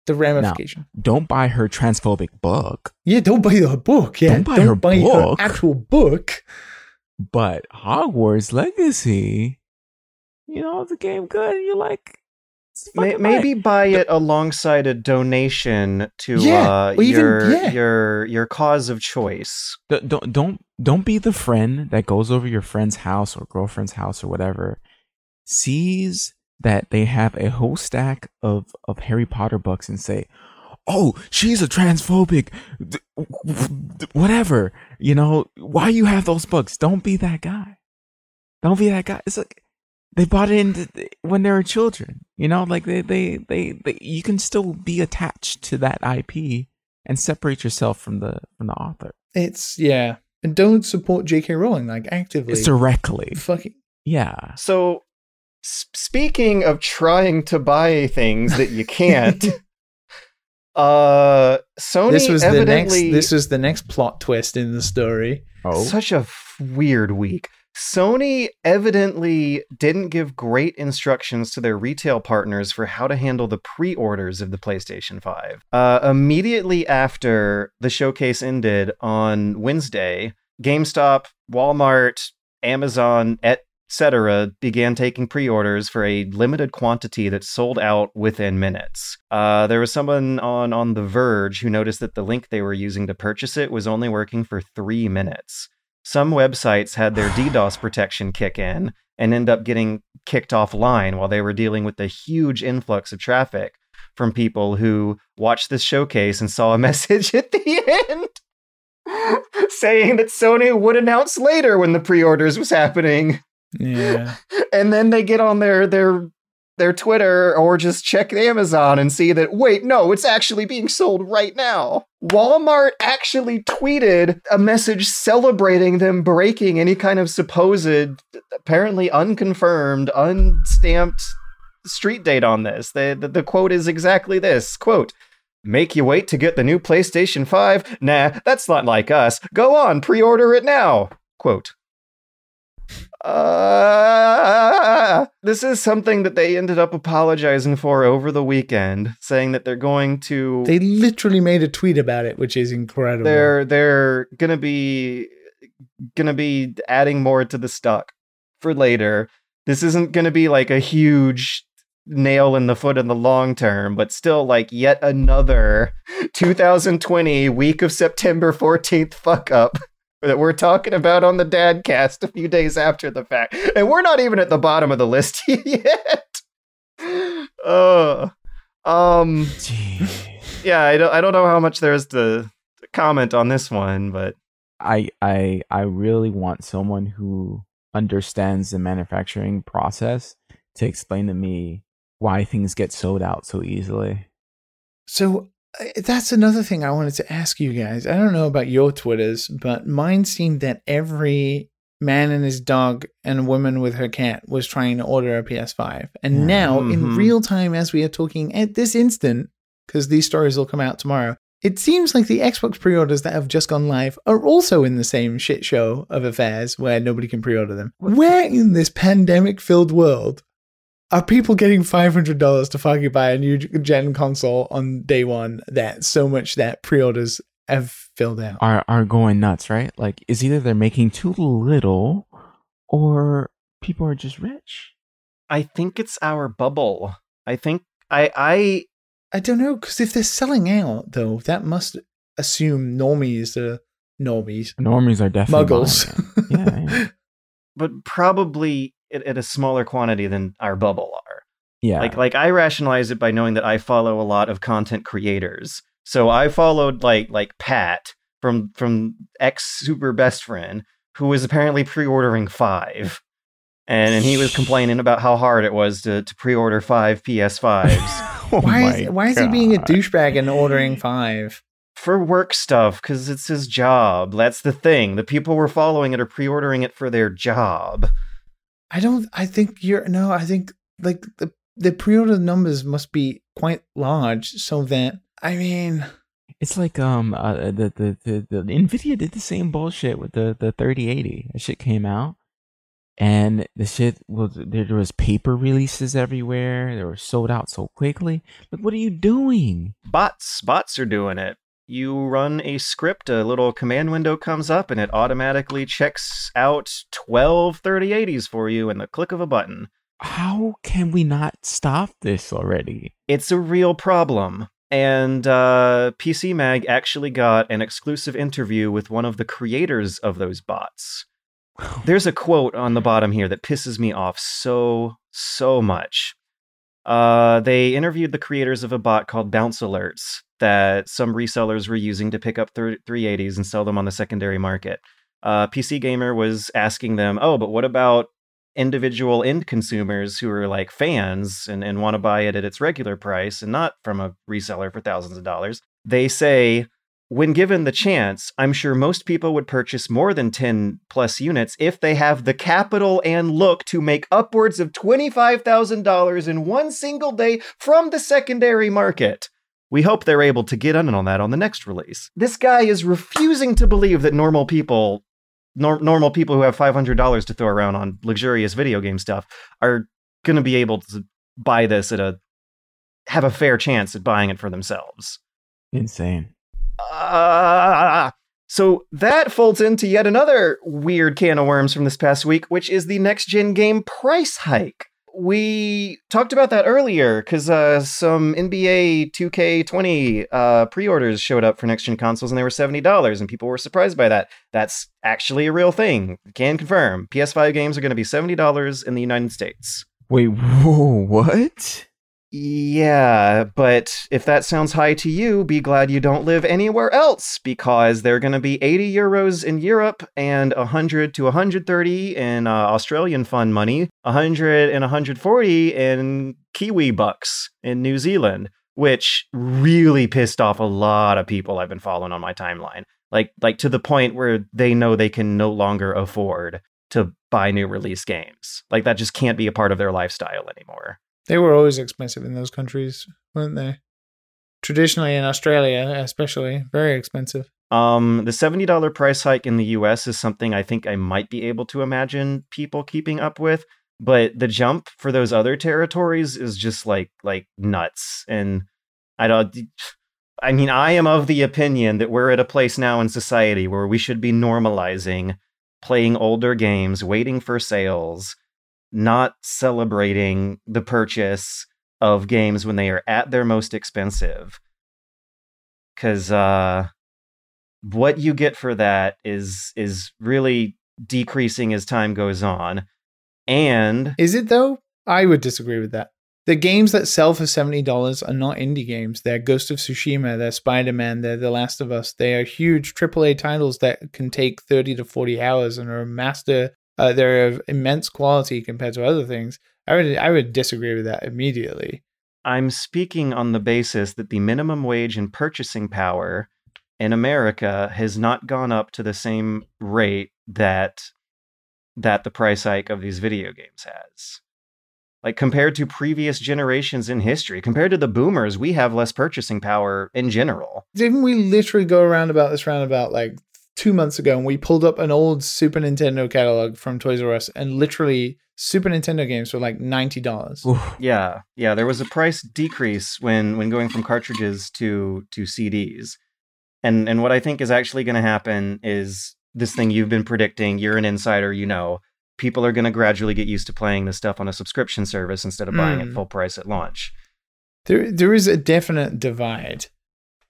the ramification. Don't buy her transphobic book, Yeah, don't buy her book. Yeah, Don't buy her book. actual book. but Hogwarts Legacy, you know, the game good. You're like, May- maybe right. buy it alongside a donation to Yeah, uh, or even- your yeah. your your cause of choice. D- don't don't don't be the friend that goes over your friend's house or girlfriend's house or whatever, sees that they have a whole stack of of Harry Potter books and say, "Oh, she's a transphobic, d- d- whatever." You know why you have those books? Don't be that guy. Don't be that guy. It's like they bought it in when they were children. You know, like they they they, they you can still be attached to that IP and separate yourself from the from the author. It's yeah, and don't support J.K. Rowling like actively. It's directly. fucking Yeah. So, s- speaking of trying to buy things that you can't, uh, Sony this was the next. evidently This was the next plot twist in the story. Oh. such a f- weird week. Sony evidently didn't give great instructions to their retail partners for how to handle the pre orders of the PlayStation 5. Uh, immediately after the showcase ended on Wednesday, GameStop, Walmart, Amazon, etc., began taking pre orders for a limited quantity that sold out within minutes. Uh, there was someone on, on The Verge who noticed that the link they were using to purchase it was only working for three minutes some websites had their DDoS protection kick in and end up getting kicked offline while they were dealing with the huge influx of traffic from people who watched this showcase and saw a message at the end saying that Sony would announce later when the pre-orders was happening Yeah, and then they get on their their their Twitter or just check Amazon and see that wait, no, it's actually being sold right now. Walmart actually tweeted a message celebrating them breaking any kind of supposed, apparently unconfirmed, unstamped street date on this. The, the, the quote is exactly this quote. Make you wait to get the new PlayStation 5? Nah, that's not like us. Go on, pre order it now. Quote. Uh, this is something that they ended up apologizing for over the weekend, saying that they're going to they literally made a tweet about it, which is incredible. they're they're gonna be gonna be adding more to the stock for later. This isn't gonna be like a huge nail in the foot in the long term, but still like yet another 2020 week of September 14th fuck up that we're talking about on the Dadcast a few days after the fact. And we're not even at the bottom of the list yet. Uh, um Jeez. yeah, I don't I don't know how much there is to, to comment on this one, but I I I really want someone who understands the manufacturing process to explain to me why things get sold out so easily. So that's another thing I wanted to ask you guys. I don't know about your Twitters, but mine seemed that every man and his dog and woman with her cat was trying to order a PS5. And Yeah. now, in real time, as we are talking at this instant, because these stories will come out tomorrow, it seems like the Xbox pre orders that have just gone live are also in the same shit show of affairs where nobody can pre order them. Where in this pandemic filled world are people getting five hundred dollars to fucking buy a new gen console on day one that so much that pre-orders have filled out? Are are going nuts, right? Like is either they're making too little or people are just rich. I think it's our bubble. I think I I I don't know because if they're selling out though, that must assume normies are normies, Normies are definitely muggles. Yeah, yeah. but probably at, at a smaller quantity than our bubble are. Yeah. Like like I rationalize it by knowing that I follow a lot of content creators. So I followed like like Pat from from ex super best friend who was apparently pre-ordering 5. And, and he was complaining about how hard it was to, to pre-order 5 PS5s. Oh why is why is he being a douchebag and ordering five? for work stuff because it's his job. That's the thing. The people we're following it are pre-ordering it for their job. I don't. I think you're no. I think like the the pre-order numbers must be quite large, so that I mean, It's like um uh, the, the the the Nvidia did the same bullshit with the the 3080. That shit came out, and the shit was there, there was paper releases everywhere. They were sold out so quickly. Like, what are you doing? Bots, bots are doing it. You run a script, a little command window comes up, and it automatically checks out 12 3080s for you in the click of a button. How can we not stop this already? It's a real problem. And uh, PC Mag actually got an exclusive interview with one of the creators of those bots. There's a quote on the bottom here that pisses me off so, so much. Uh, they interviewed the creators of a bot called Bounce Alerts that some resellers were using to pick up 380s and sell them on the secondary market. Uh, PC Gamer was asking them, oh, but what about individual end consumers who are like fans and, and want to buy it at its regular price and not from a reseller for thousands of dollars? They say, when given the chance, I'm sure most people would purchase more than 10 plus units if they have the capital and look to make upwards of $25,000 in one single day from the secondary market. We hope they're able to get in on that on the next release. This guy is refusing to believe that normal people, nor- normal people who have $500 to throw around on luxurious video game stuff, are going to be able to buy this at a have a fair chance at buying it for themselves. Insane. Uh, so that folds into yet another weird can of worms from this past week, which is the next gen game price hike. We talked about that earlier because uh, some NBA 2K20 uh, pre orders showed up for next gen consoles and they were $70, and people were surprised by that. That's actually a real thing. Can confirm. PS5 games are going to be $70 in the United States. Wait, whoa, what? Yeah, but if that sounds high to you, be glad you don't live anywhere else because they're going to be 80 euros in Europe and 100 to 130 in uh, Australian fund money, 100 and 140 in Kiwi bucks in New Zealand, which really pissed off a lot of people I've been following on my timeline. Like like to the point where they know they can no longer afford to buy new release games. Like that just can't be a part of their lifestyle anymore. They were always expensive in those countries, weren't they? Traditionally in Australia, especially, very expensive. Um, the $70 price hike in the US is something I think I might be able to imagine people keeping up with, but the jump for those other territories is just like like nuts. And I don't I mean, I am of the opinion that we're at a place now in society where we should be normalizing playing older games, waiting for sales, not celebrating the purchase of games when they are at their most expensive. Cause uh what you get for that is is really decreasing as time goes on. And Is it though? I would disagree with that. The games that sell for seventy dollars are not indie games. They're Ghost of Tsushima, they're Spider Man, they're The Last of Us. They are huge AAA titles that can take thirty to forty hours and are a master uh, they're of immense quality compared to other things. I would I would disagree with that immediately. I'm speaking on the basis that the minimum wage and purchasing power in America has not gone up to the same rate that that the price hike of these video games has. Like compared to previous generations in history, compared to the boomers, we have less purchasing power in general. Didn't we literally go around about this roundabout like two months ago and we pulled up an old Super Nintendo catalog from Toys R Us and literally Super Nintendo games were like ninety dollars. Yeah, yeah. There was a price decrease when when going from cartridges to to CDs, and and what I think is actually going to happen is this thing you've been predicting. You're an insider, you know. People are going to gradually get used to playing this stuff on a subscription service instead of buying Mm. it full price at launch. There there is a definite divide.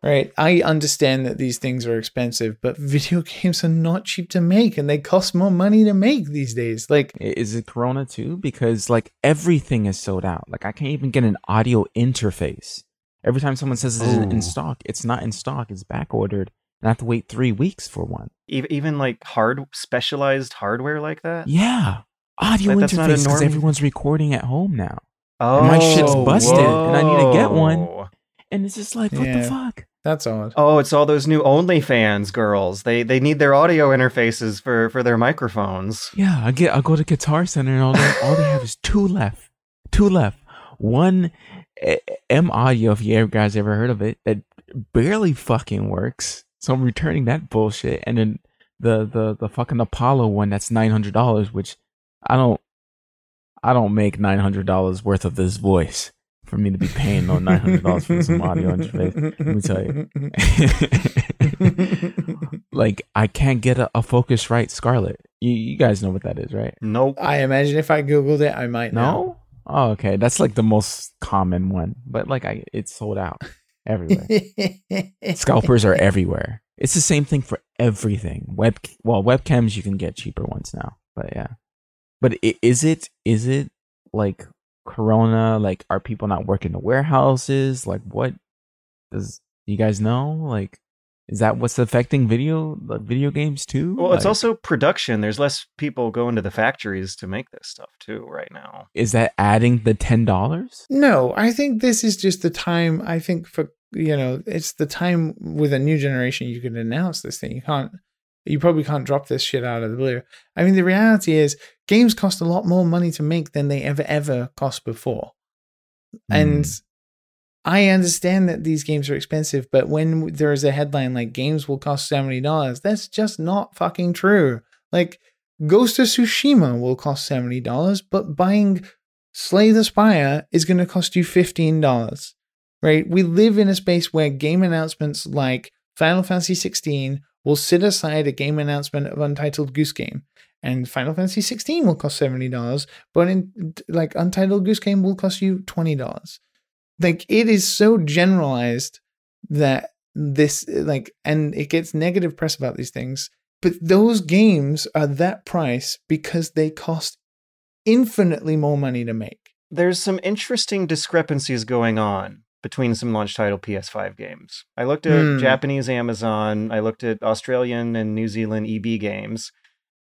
Right. I understand that these things are expensive, but video games are not cheap to make and they cost more money to make these days. Like Is it Corona too? Because like everything is sold out. Like I can't even get an audio interface. Every time someone says it's in- in stock, it's not in stock. It's back ordered, and I have to wait three weeks for one. Even even like hard specialized hardware like that. Yeah, audio Like, that's not a interface because norm- everyone's recording at home now, Oh, my shit's oh, busted, and I need to get one. Whoa. and it's just like what Yeah. the fuck. that's odd. Oh, it's all those new OnlyFans girls. They they need their audio interfaces for for their microphones. Yeah, I get. I go to Guitar Center, and all they all they have is two left, two left. One eh, M Audio, if you guys ever heard of it, that barely fucking works. So I'm returning that bullshit, and then the the the fucking Apollo one that's nine hundred dollars, which I don't I don't make nine hundred dollars worth of this voice for me to be paying no nine hundred dollars for some audio interface. Let me tell you. like I can't get a, a right, Scarlet. You, you guys know what that is, right? Nope. I imagine if I googled it, I might know. No. Oh, okay. That's like the most common one, but like I, it's sold out everywhere. Scalpers are everywhere. It's the same thing for everything. Web, well, webcams you can get cheaper ones now, but yeah. But is it is it like Corona? Like, are people not working the warehouses? Like, what does you guys know? Like, is that what's affecting video like video games too? Well, it's also production. There's less people going to the factories to make this stuff too right now. is that adding the ten dollars? No, I think this is just the time. I think for you know, it's the time with a new generation you can announce this thing. You can't. You probably can't drop this shit out of the blue. I mean, the reality is, games cost a lot more money to make than they ever ever cost before, and. Hmm. I understand that these games are expensive, but when there is a headline like games will cost $70, that's just not fucking true. Like Ghost of Tsushima will cost $70, but buying Slay the Spire is going to cost you $15, right? We live in a space where game announcements like Final Fantasy 16 will sit aside a game announcement of Untitled Goose Game. And Final Fantasy 16 will cost $70, but in like Untitled Goose Game will cost you $20 like it is so generalized that this like and it gets negative press about these things but those games are that price because they cost infinitely more money to make There's some interesting discrepancies going on between some launch title PS5 games. I looked at Hmm. Japanese Amazon, I looked at Australian and New Zealand EB games,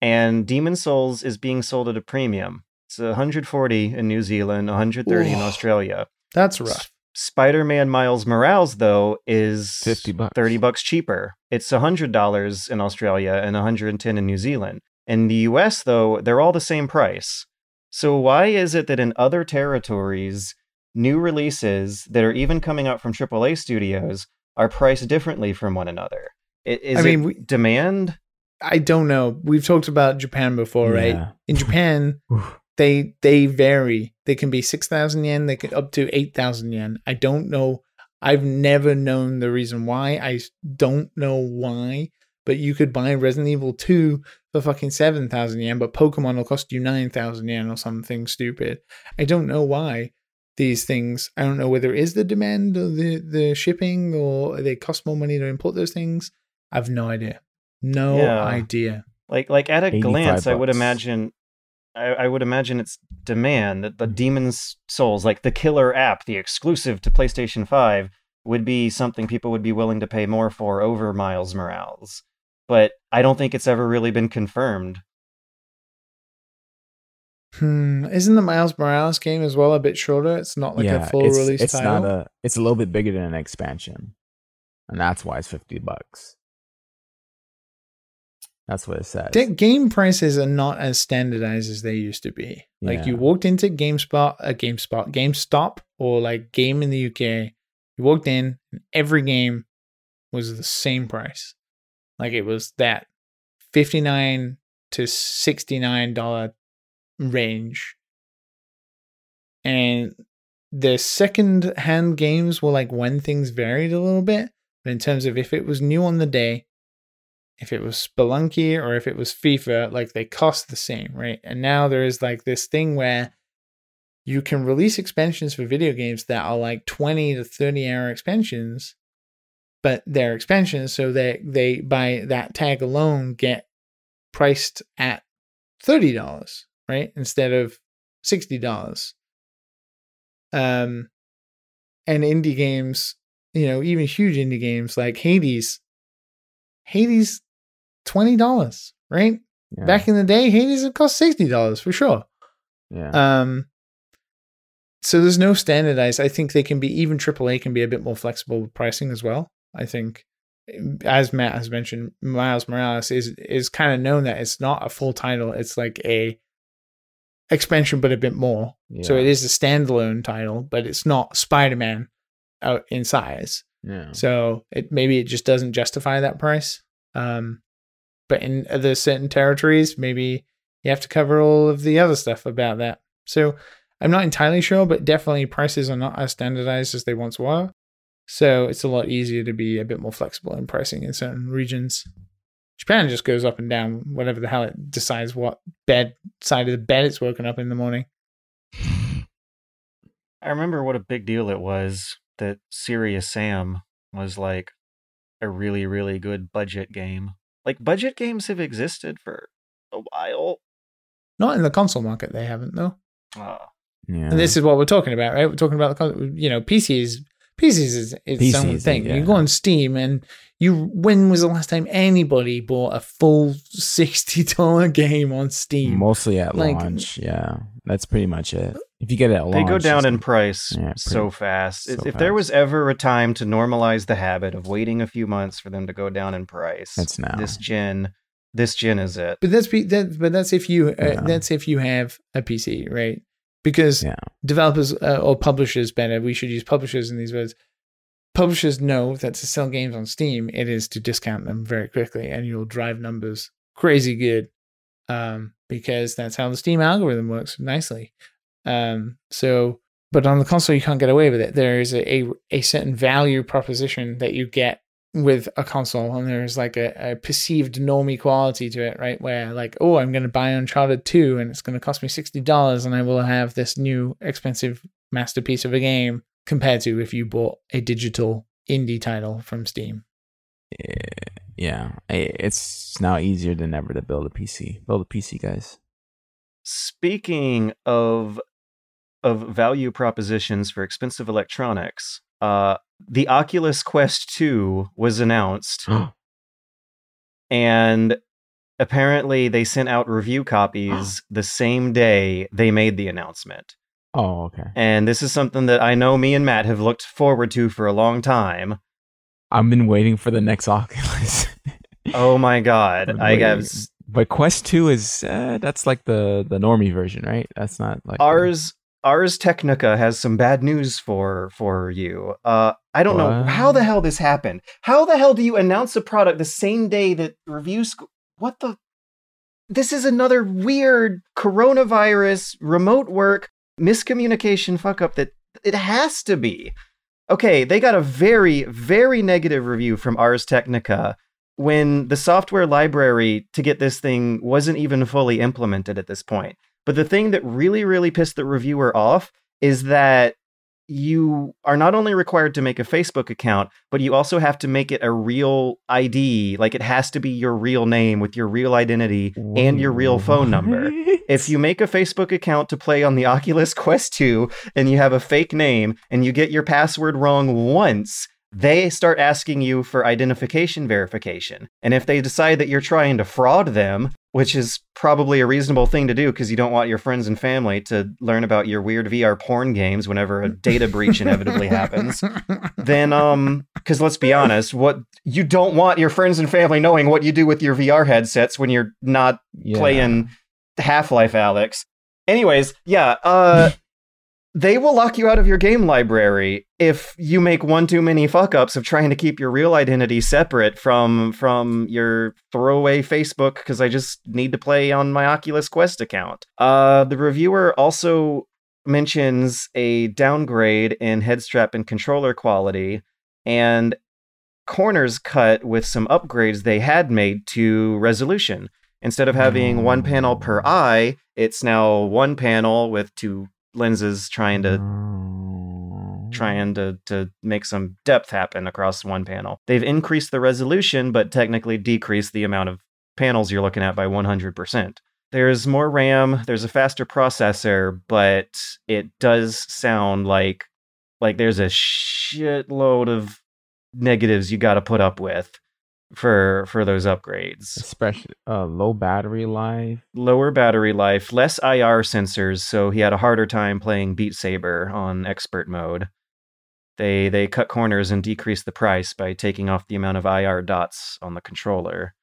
and Demon Souls is being sold at a premium. It's 140 in New Zealand, 130 in Australia. that's rough Spider-Man Miles Morales though is 50 bucks. 30 bucks cheaper. It's $100 in Australia and 110 in New Zealand. In the US though, they're all the same price. So why is it that in other territories, new releases that are even coming out from AAA studios are priced differently from one another? I- Is I mean, we- demand? i don't know. We've talked about japan before right? In japan they they vary. They can be 6000 yen they can up to 8000 yen. I don't know. I've never known the reason why. I don't know why but you could buy resident evil 2 for fucking 7000 yen but pokemon will cost you 9000 yen or something stupid. I don't know why these things i don't know whether it is the demand or the the shipping or they cost more money to import those things i've no idea no Yeah. idea Like like at a 85 glance, I would imagine I, I would imagine it's demand that the Mhm. Demon's Souls, like the killer app, the exclusive to PlayStation 5, would be something people would be willing to pay more for over Miles Morales. But I don't think it's ever really been confirmed. Hmm. Isn't the Miles Morales game as well a bit shorter? It's not like a full it's, release it's title. not a it's a little bit bigger than an expansion and that's why it's 50 bucks that's what it says The game prices are not as standardized as they used to be. Like you walked into GameSpot, a GameSpot, GameStop, or like Game in the UK. You walked in, and every game was the same price. Like it was that fifty nine to sixty nine dollar range, and the second hand games were like when things varied a little bit. But in terms of if it was new on the day, if it was Spelunky or if it was FIFA, like they cost the same, right? And now there is like this thing where you can release expansions for video games that are like 20 to 30 hour expansions, but they're expansions, so they they by that tag alone get priced at $30, right? Instead of $60. Um and indie games, you know, even huge indie games like Hades, Hades twenty dollars, right? yeah, Back in the day, Hades would cost sixty dollars for sure. yeah. Um, so there's no standardized. I think they can be even AAA can be a bit more flexible with pricing as well. I think, as Matt has mentioned, Miles Morales is is kind of known that it's not a full title. It's like a expansion, but a bit more. So it is a standalone title, but it's not Spider Man out in size. yeah. So it maybe it just doesn't justify that price. Um, but in other certain territories, maybe you have to cover all of the other stuff about that. So I'm not entirely sure, but definitely prices are not as standardized as they once were. So it's a lot easier to be a bit more flexible in pricing in certain regions. Japan just goes up and down, whatever the hell it decides what bed side of the bed it's woken up in the morning. I remember what a big deal it was that Serious Sam was like a really, really good budget game. Like budget games have existed for a while. Not in the console market, they haven't though. Uh, Yeah. And this is what we're talking about, right? We're talking about the you know PCs. PCs is its own PCs, thing. yeah. You go on Steam and you. When was the last time anybody bought a full sixty dollar game on Steam? Mostly at Like- launch. Yeah. That's pretty much it. If you get it at they launch, they go down in price Yeah, so fast. so if if there was ever a time to normalize the habit of waiting a few months for them to go down in price, That's now. this gen. This gen is it. But that's that, but that's if you uh, Yeah. that's if you have a PC, right? Because Yeah. developers uh, or publishers better we should use publishers in these words. Publishers know that to sell games on steam it is to discount them very quickly and you'll drive numbers crazy good um, because that's how the steam algorithm works nicely. Um, so but on the console you can't get away with it. There is a, a, a certain value proposition that you get with a console and there's like a, a perceived normie quality to it right where like oh i'm going to buy uncharted 2 and it's going to cost me $60 and i will have this new expensive masterpiece of a game compared to if you bought a digital indie title from steam Yeah. Eh, It's now easier than ever to build a PC. Build a PC, guys. Speaking of of value propositions for expensive electronics, uh, the Oculus Quest 2 was announced, and apparently they sent out review copies the same day they made the announcement. oh, okay. And this is something that I know me and Matt have looked forward to for a long time. I've been waiting for the next Oculus. Oh my god, I guess But Quest Two is uh, that's like the the normie version, right? That's not like ours Ars Technica has some bad news for for you. Uh, I don't know how the hell this happened. How the hell do you announce a product the same day that reviews? What the? This is another weird coronavirus, remote work, miscommunication fuck up that it has to be. Okay, they got a very, very negative review from Ars Technica when the software library to get this thing wasn't even fully implemented at this point. But the thing that really, really pissed the reviewer off is that you are not only required to make a Facebook account, but you also have to make it a real ID. Like it has to be your real name with your real identity and your real phone number. If you make a Facebook account to play on the Oculus Quest 2 and you have a fake name and you get your password wrong once, they start asking you for identification verification. And if they decide that you're trying to fraud them, which is probably a reasonable thing to do because you don't want your friends and family to learn about your weird VR porn games whenever a data breach inevitably happens, then um cuz let's be honest, what you don't want your friends and family knowing what you do with your VR headsets when you're not Yeah. playing Half-Life Alyx. Anyways, yeah, uh they will lock you out of your game library if you make one too many fuck ups of trying to keep your real identity separate from from your throwaway Facebook because I just need to play on my Oculus Quest account. Uh the reviewer also mentions a downgrade in head strap and controller quality and corners cut with some upgrades they had made to resolution. Instead of having one panel per eye, it's now one panel with two lenses trying to trying to to make some depth happen across one panel. They've increased the resolution but technically decreased the amount of panels you're looking at by 100%. There's more RAM, there's a faster processor, but it does sound like like there's a shitload of negatives you got to put up with for for those upgrades especially uh, low battery life. lower battery life, less IR sensors, so he had a harder time playing Beat Saber on expert mode. They they cut corners and decreased the price by taking off the amount of IR dots on the controller.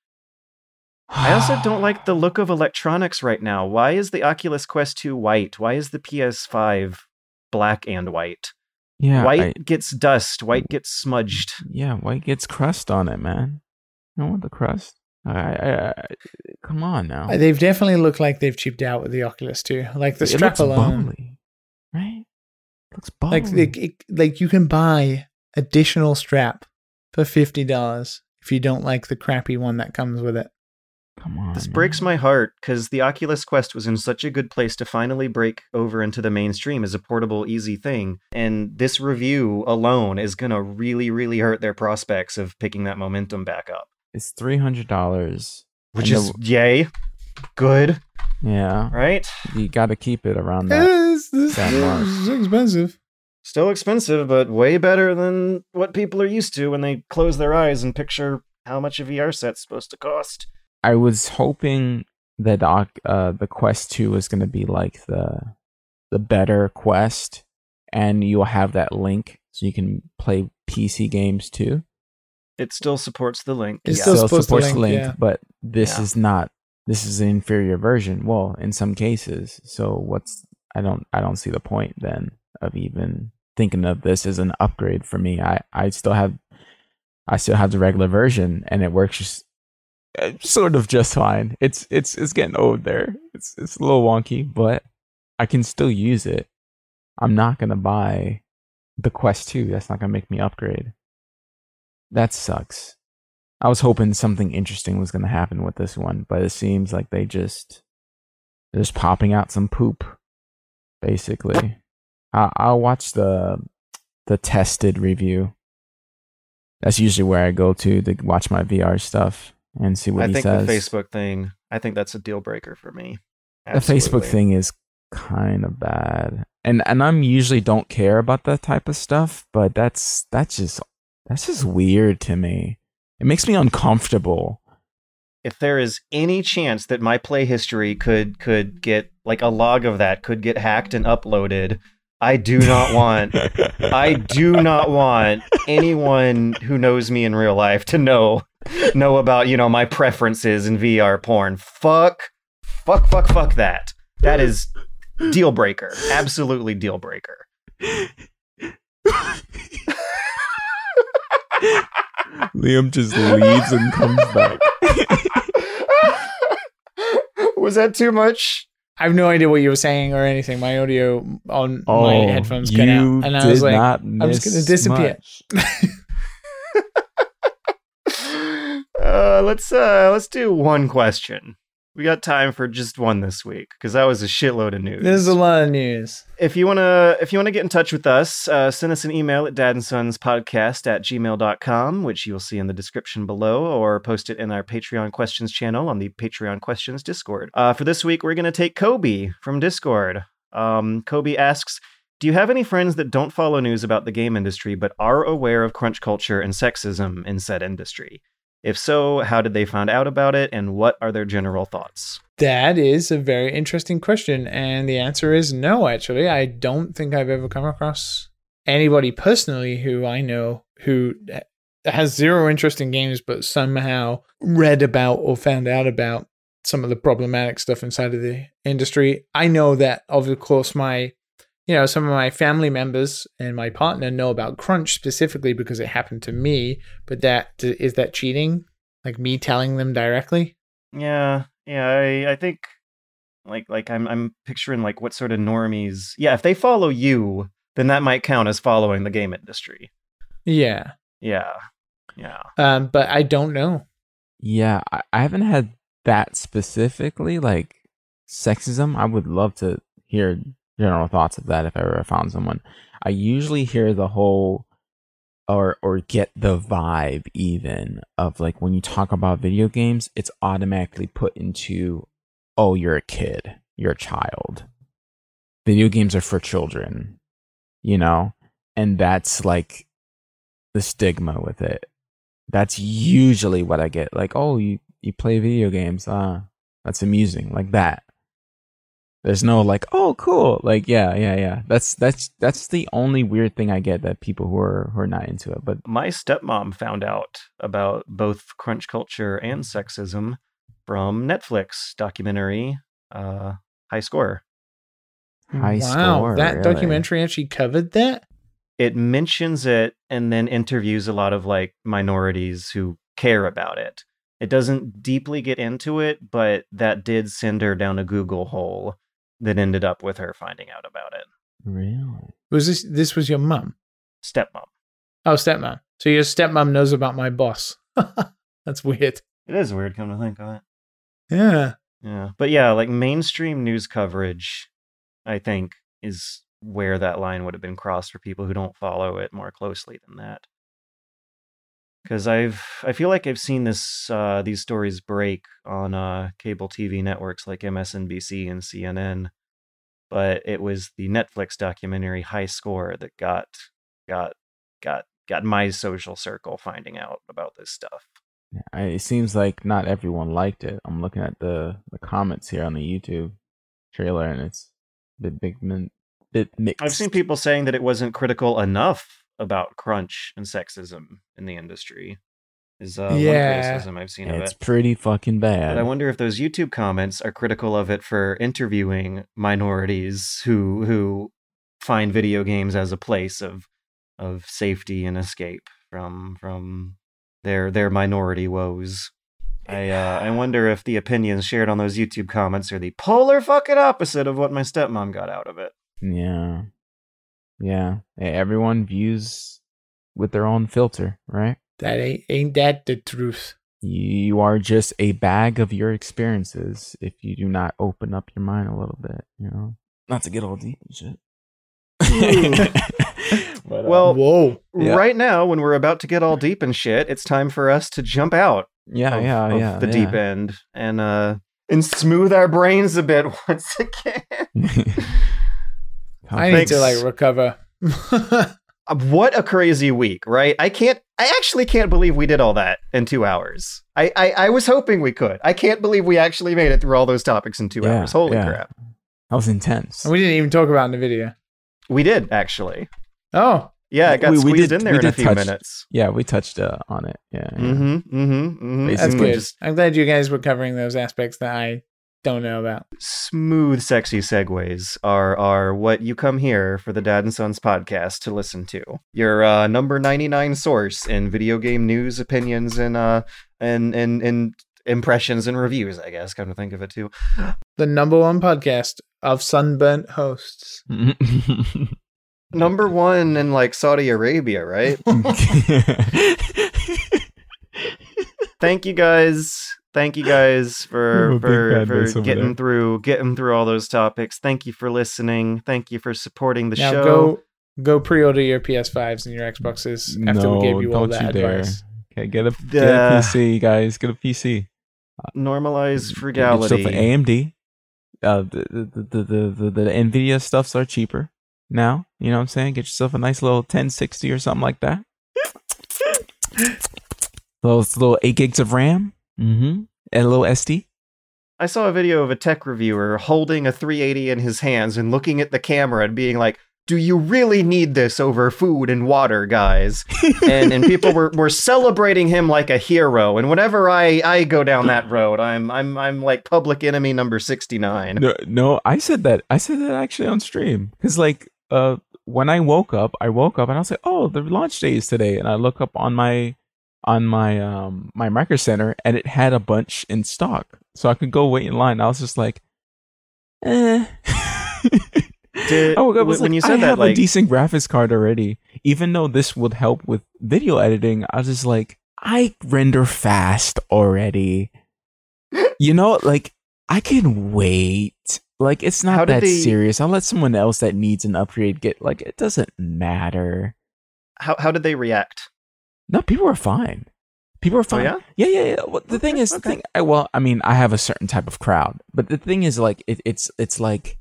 I also don't like the look of electronics right now. Why is the Oculus Quest 2 white? Why is the PS5 black and white? yeah. white I- gets dust, white gets smudged. yeah. White gets crust on it, man. You don't want the crust. I, I, I, come on now. Uh, They've definitely looked like they've cheaped out with the Oculus too. Like the it strap looks alone, bubbly, right? It looks like bubbly. the, it- like you can buy additional strap for fifty dollars if you don't like the crappy one that comes with it. come on. This man. breaks my heart because the Oculus Quest was in such a good place to finally break over into the mainstream as a portable, easy thing. And this review alone is going to really, really hurt their prospects of picking that momentum back up. It's three hundred dollars. Which And is, the- yay, good, Yeah, right? you got to keep it around that. This, this, that this expensive. Still expensive, but way better than what people are used to when they close their eyes and picture how much a VR set's supposed to cost. I was hoping that uh, the Quest Two was going to be like the the better Quest, and you'll have that link so you can play PC games too. It still supports the link. It yeah. still still supposed to supports link, link, yeah. but this Yeah. is not. This is an inferior version. Well, in some cases. So what's I don't I don't see the point then of even thinking of this as an upgrade for me. I I still have I still have the regular version and it works just uh, sort of just fine. It's it's it's getting old there. It's it's a little wonky, but I can still use it. I'm not gonna buy the Quest 2. That's not gonna make me upgrade. That sucks. I was hoping something interesting was gonna happen with this one, but it seems like they just they're just popping out some poop, basically. I, I'll watch the the Tested review. That's usually where I go to to watch my VR stuff and see what I he think says. the Facebook thing, I think that's a deal breaker for me. The Facebook thing is kind of bad, and and I'm usually don't care about that type of stuff, but that's that's just that's just weird to me. It makes me uncomfortable. if there is any chance that my play history could could get like a log of that could get hacked and uploaded, I do not want I do not want anyone who knows me in real life to know know about, you know, my preferences in VR porn. Fuck fuck fuck fuck that. That is deal breaker. Absolutely deal breaker. Liam just leaves and comes back. Was that too much? I have no idea what you were saying or anything. My audio on my Oh, headphones cut out, and I was like, I'm just gonna disappear. uh, let's uh, let's do one question. We got time for just one this week because that was a shitload of news. There's a lot of news. if you wanna if you wanna get in touch with us, uh, send us an email at dadandsonspodcast at gmail.com, which you'll see in the description below, or post it in our Patreon questions channel on the Patreon questions Discord. Uh, for this week, we're gonna take Kobe from Discord. Um, Kobe asks. Do you have any friends that don't follow news about the game industry but are aware of crunch culture and sexism in said industry? If so, how did they find out about it and what are their general thoughts? That is a very interesting question, and the answer is no. Actually, I don't think I've ever come across anybody personally who I know who eh, has zero interest in games, but somehow read about or found out about some of the problematic stuff inside of the industry. I know that, of course, my you know some of my family members and my partner know about crunch specifically because it happened to me. But that is that cheating? Like me telling them directly? Yeah, yeah, I, I think like like I'm I'm picturing like what sort of normies. Yeah, if they follow you, then that might count as following the game industry. Yeah. Yeah. Yeah. Um, but I don't know. Yeah, I, I haven't had that specifically, like sexism. I would love to hear general thoughts of that if I ever found someone. I usually hear the whole or or get the vibe even of like when you talk about video games, it's automatically put into oh, you're a kid, you're a child. Video games are for children, you know? And that's like the stigma with it. That's usually what I get. Like, oh, you, you play video games. Ah, that's amusing. Like that. There's no like, oh, cool. Like, yeah, yeah, yeah. That's that's that's the only weird thing I get that people who are who are not into it. But My stepmom found out about both crunch culture and sexism from Netflix documentary uh High Score. High wow, score, that really. documentary actually covered that. It mentions it and then interviews a lot of like minorities who care about it. It doesn't deeply get into it, but that did send her down a Google hole that ended up with her finding out about it. Really? Was this this was your mum? Stepmom. Oh, stepmom. So your stepmom knows about my boss. That's weird. It is weird, come to think of it. Yeah. Yeah. But yeah, like mainstream news coverage, I think, is where that line would have been crossed for people who don't follow it more closely than that. Because I've, I feel like I've seen this, uh, these stories break on uh, cable TV networks like MSNBC and CNN, but it was the Netflix documentary High Score that got, got, got, got my social circle finding out about this stuff. I, it seems like not everyone liked it. I'm looking at the the comments here on the YouTube trailer, and it's a bit big, bit mixed. I've seen people saying that it wasn't critical enough about crunch and sexism in the industry. Is uh, Yeah. one criticism I've seen of it. it's it. pretty fucking bad. But I wonder if those YouTube comments are critical of it for interviewing minorities who who find video games as a place of of safety and escape from from their their minority woes. I uh, I wonder if the opinions shared on those YouTube comments are the polar fucking opposite of what my stepmom got out of it. yeah, yeah. Everyone views with their own filter, right? That ain't ain't that the truth. You are just a bag of your experiences if you do not open up your mind a little bit, you know? Not to get all deep and shit. But, uh, Well, Whoa. Yeah. Right now, when we're about to get all deep and shit, it's time for us to jump out yeah, of, yeah, of yeah. the yeah. deep end and uh and smooth our brains a bit once again. I need to like recover. Uh, what a crazy week, right? I can't I actually can't believe we did all that in two hours. I, I, I was hoping we could. I can't believe we actually made it through all those topics in two Yeah, hours. Holy yeah. crap. That was intense. we didn't even talk about it in the video. We did actually. Oh, Yeah, it got We- we squeezed did- in there in a few touch- minutes. Yeah, we touched uh, on it. Yeah. yeah. Mm-hmm. Mm-hmm. mm-hmm. that's Basically good. Just I'm glad you guys were covering those aspects that I don't know about. smooth, sexy segues are are what you come here for the Dad and Sons podcast to listen to. Your uh, number ninety nine source in video game news, opinions, and uh and and and impressions and reviews. I guess. Come to think of it too. The number one podcast of sunburnt hosts. Number one in like Saudi Arabia, right? Thank you guys. Thank you guys for I'm a big for, for getting there. through getting through all those topics. Thank you for listening. Thank you for supporting the now show. go go pre-order your PS5s and your Xboxes after we gave you all don't that you dare. advice. Okay, get a, get The- a PC, guys. Get a PC. Normalize Get frugality. yourself an AMD. Uh, the, the, the, the, the, the Nvidia stuffs are cheaper now. You know what I'm saying? Get yourself a nice little 1060 or something like that. Those little eight gigs of RAM. Mm-hmm. And a little SD. I saw a video of a tech reviewer holding a 380 in his hands and looking at the camera and being like, "Do you really need this over food and water, guys?" and and people were, were celebrating him like a hero. And whenever I, I go down that road, I'm I'm I'm like public enemy number 69. No, no, I said that. I said that actually on stream because, like, uh, when I woke up, I woke up and I was like, "Oh, the launch day is today," and I look up on my on my um my Micro Center and it had a bunch in stock, so I could go wait in line. I was just like, "Eh." Did- I woke up, I was when like, you said I that, have like- a decent graphics card already. Even though this would help with video editing, I was just like, I render fast already. you know, like I can wait. Like it's not that they- serious. I'll let someone else that needs an upgrade get. Like it doesn't matter. How how did they react? No, people are fine. People are oh, fine. Oh, yeah? yeah, yeah. yeah. Well, the thing is, the okay. thing. I, well, I mean, I have a certain type of crowd, but the thing is, like, it, it's it's like,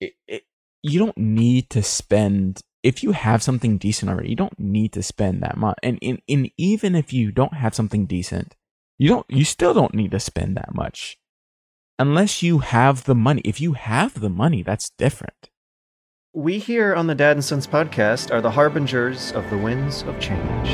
it, it, you don't need to spend if you have something decent already. You don't need to spend that much, and in, in even if you don't have something decent, you don't. You still don't need to spend that much, unless you have the money. If you have the money, that's different. We here on the Dad and Sons podcast are the harbingers of the winds of change.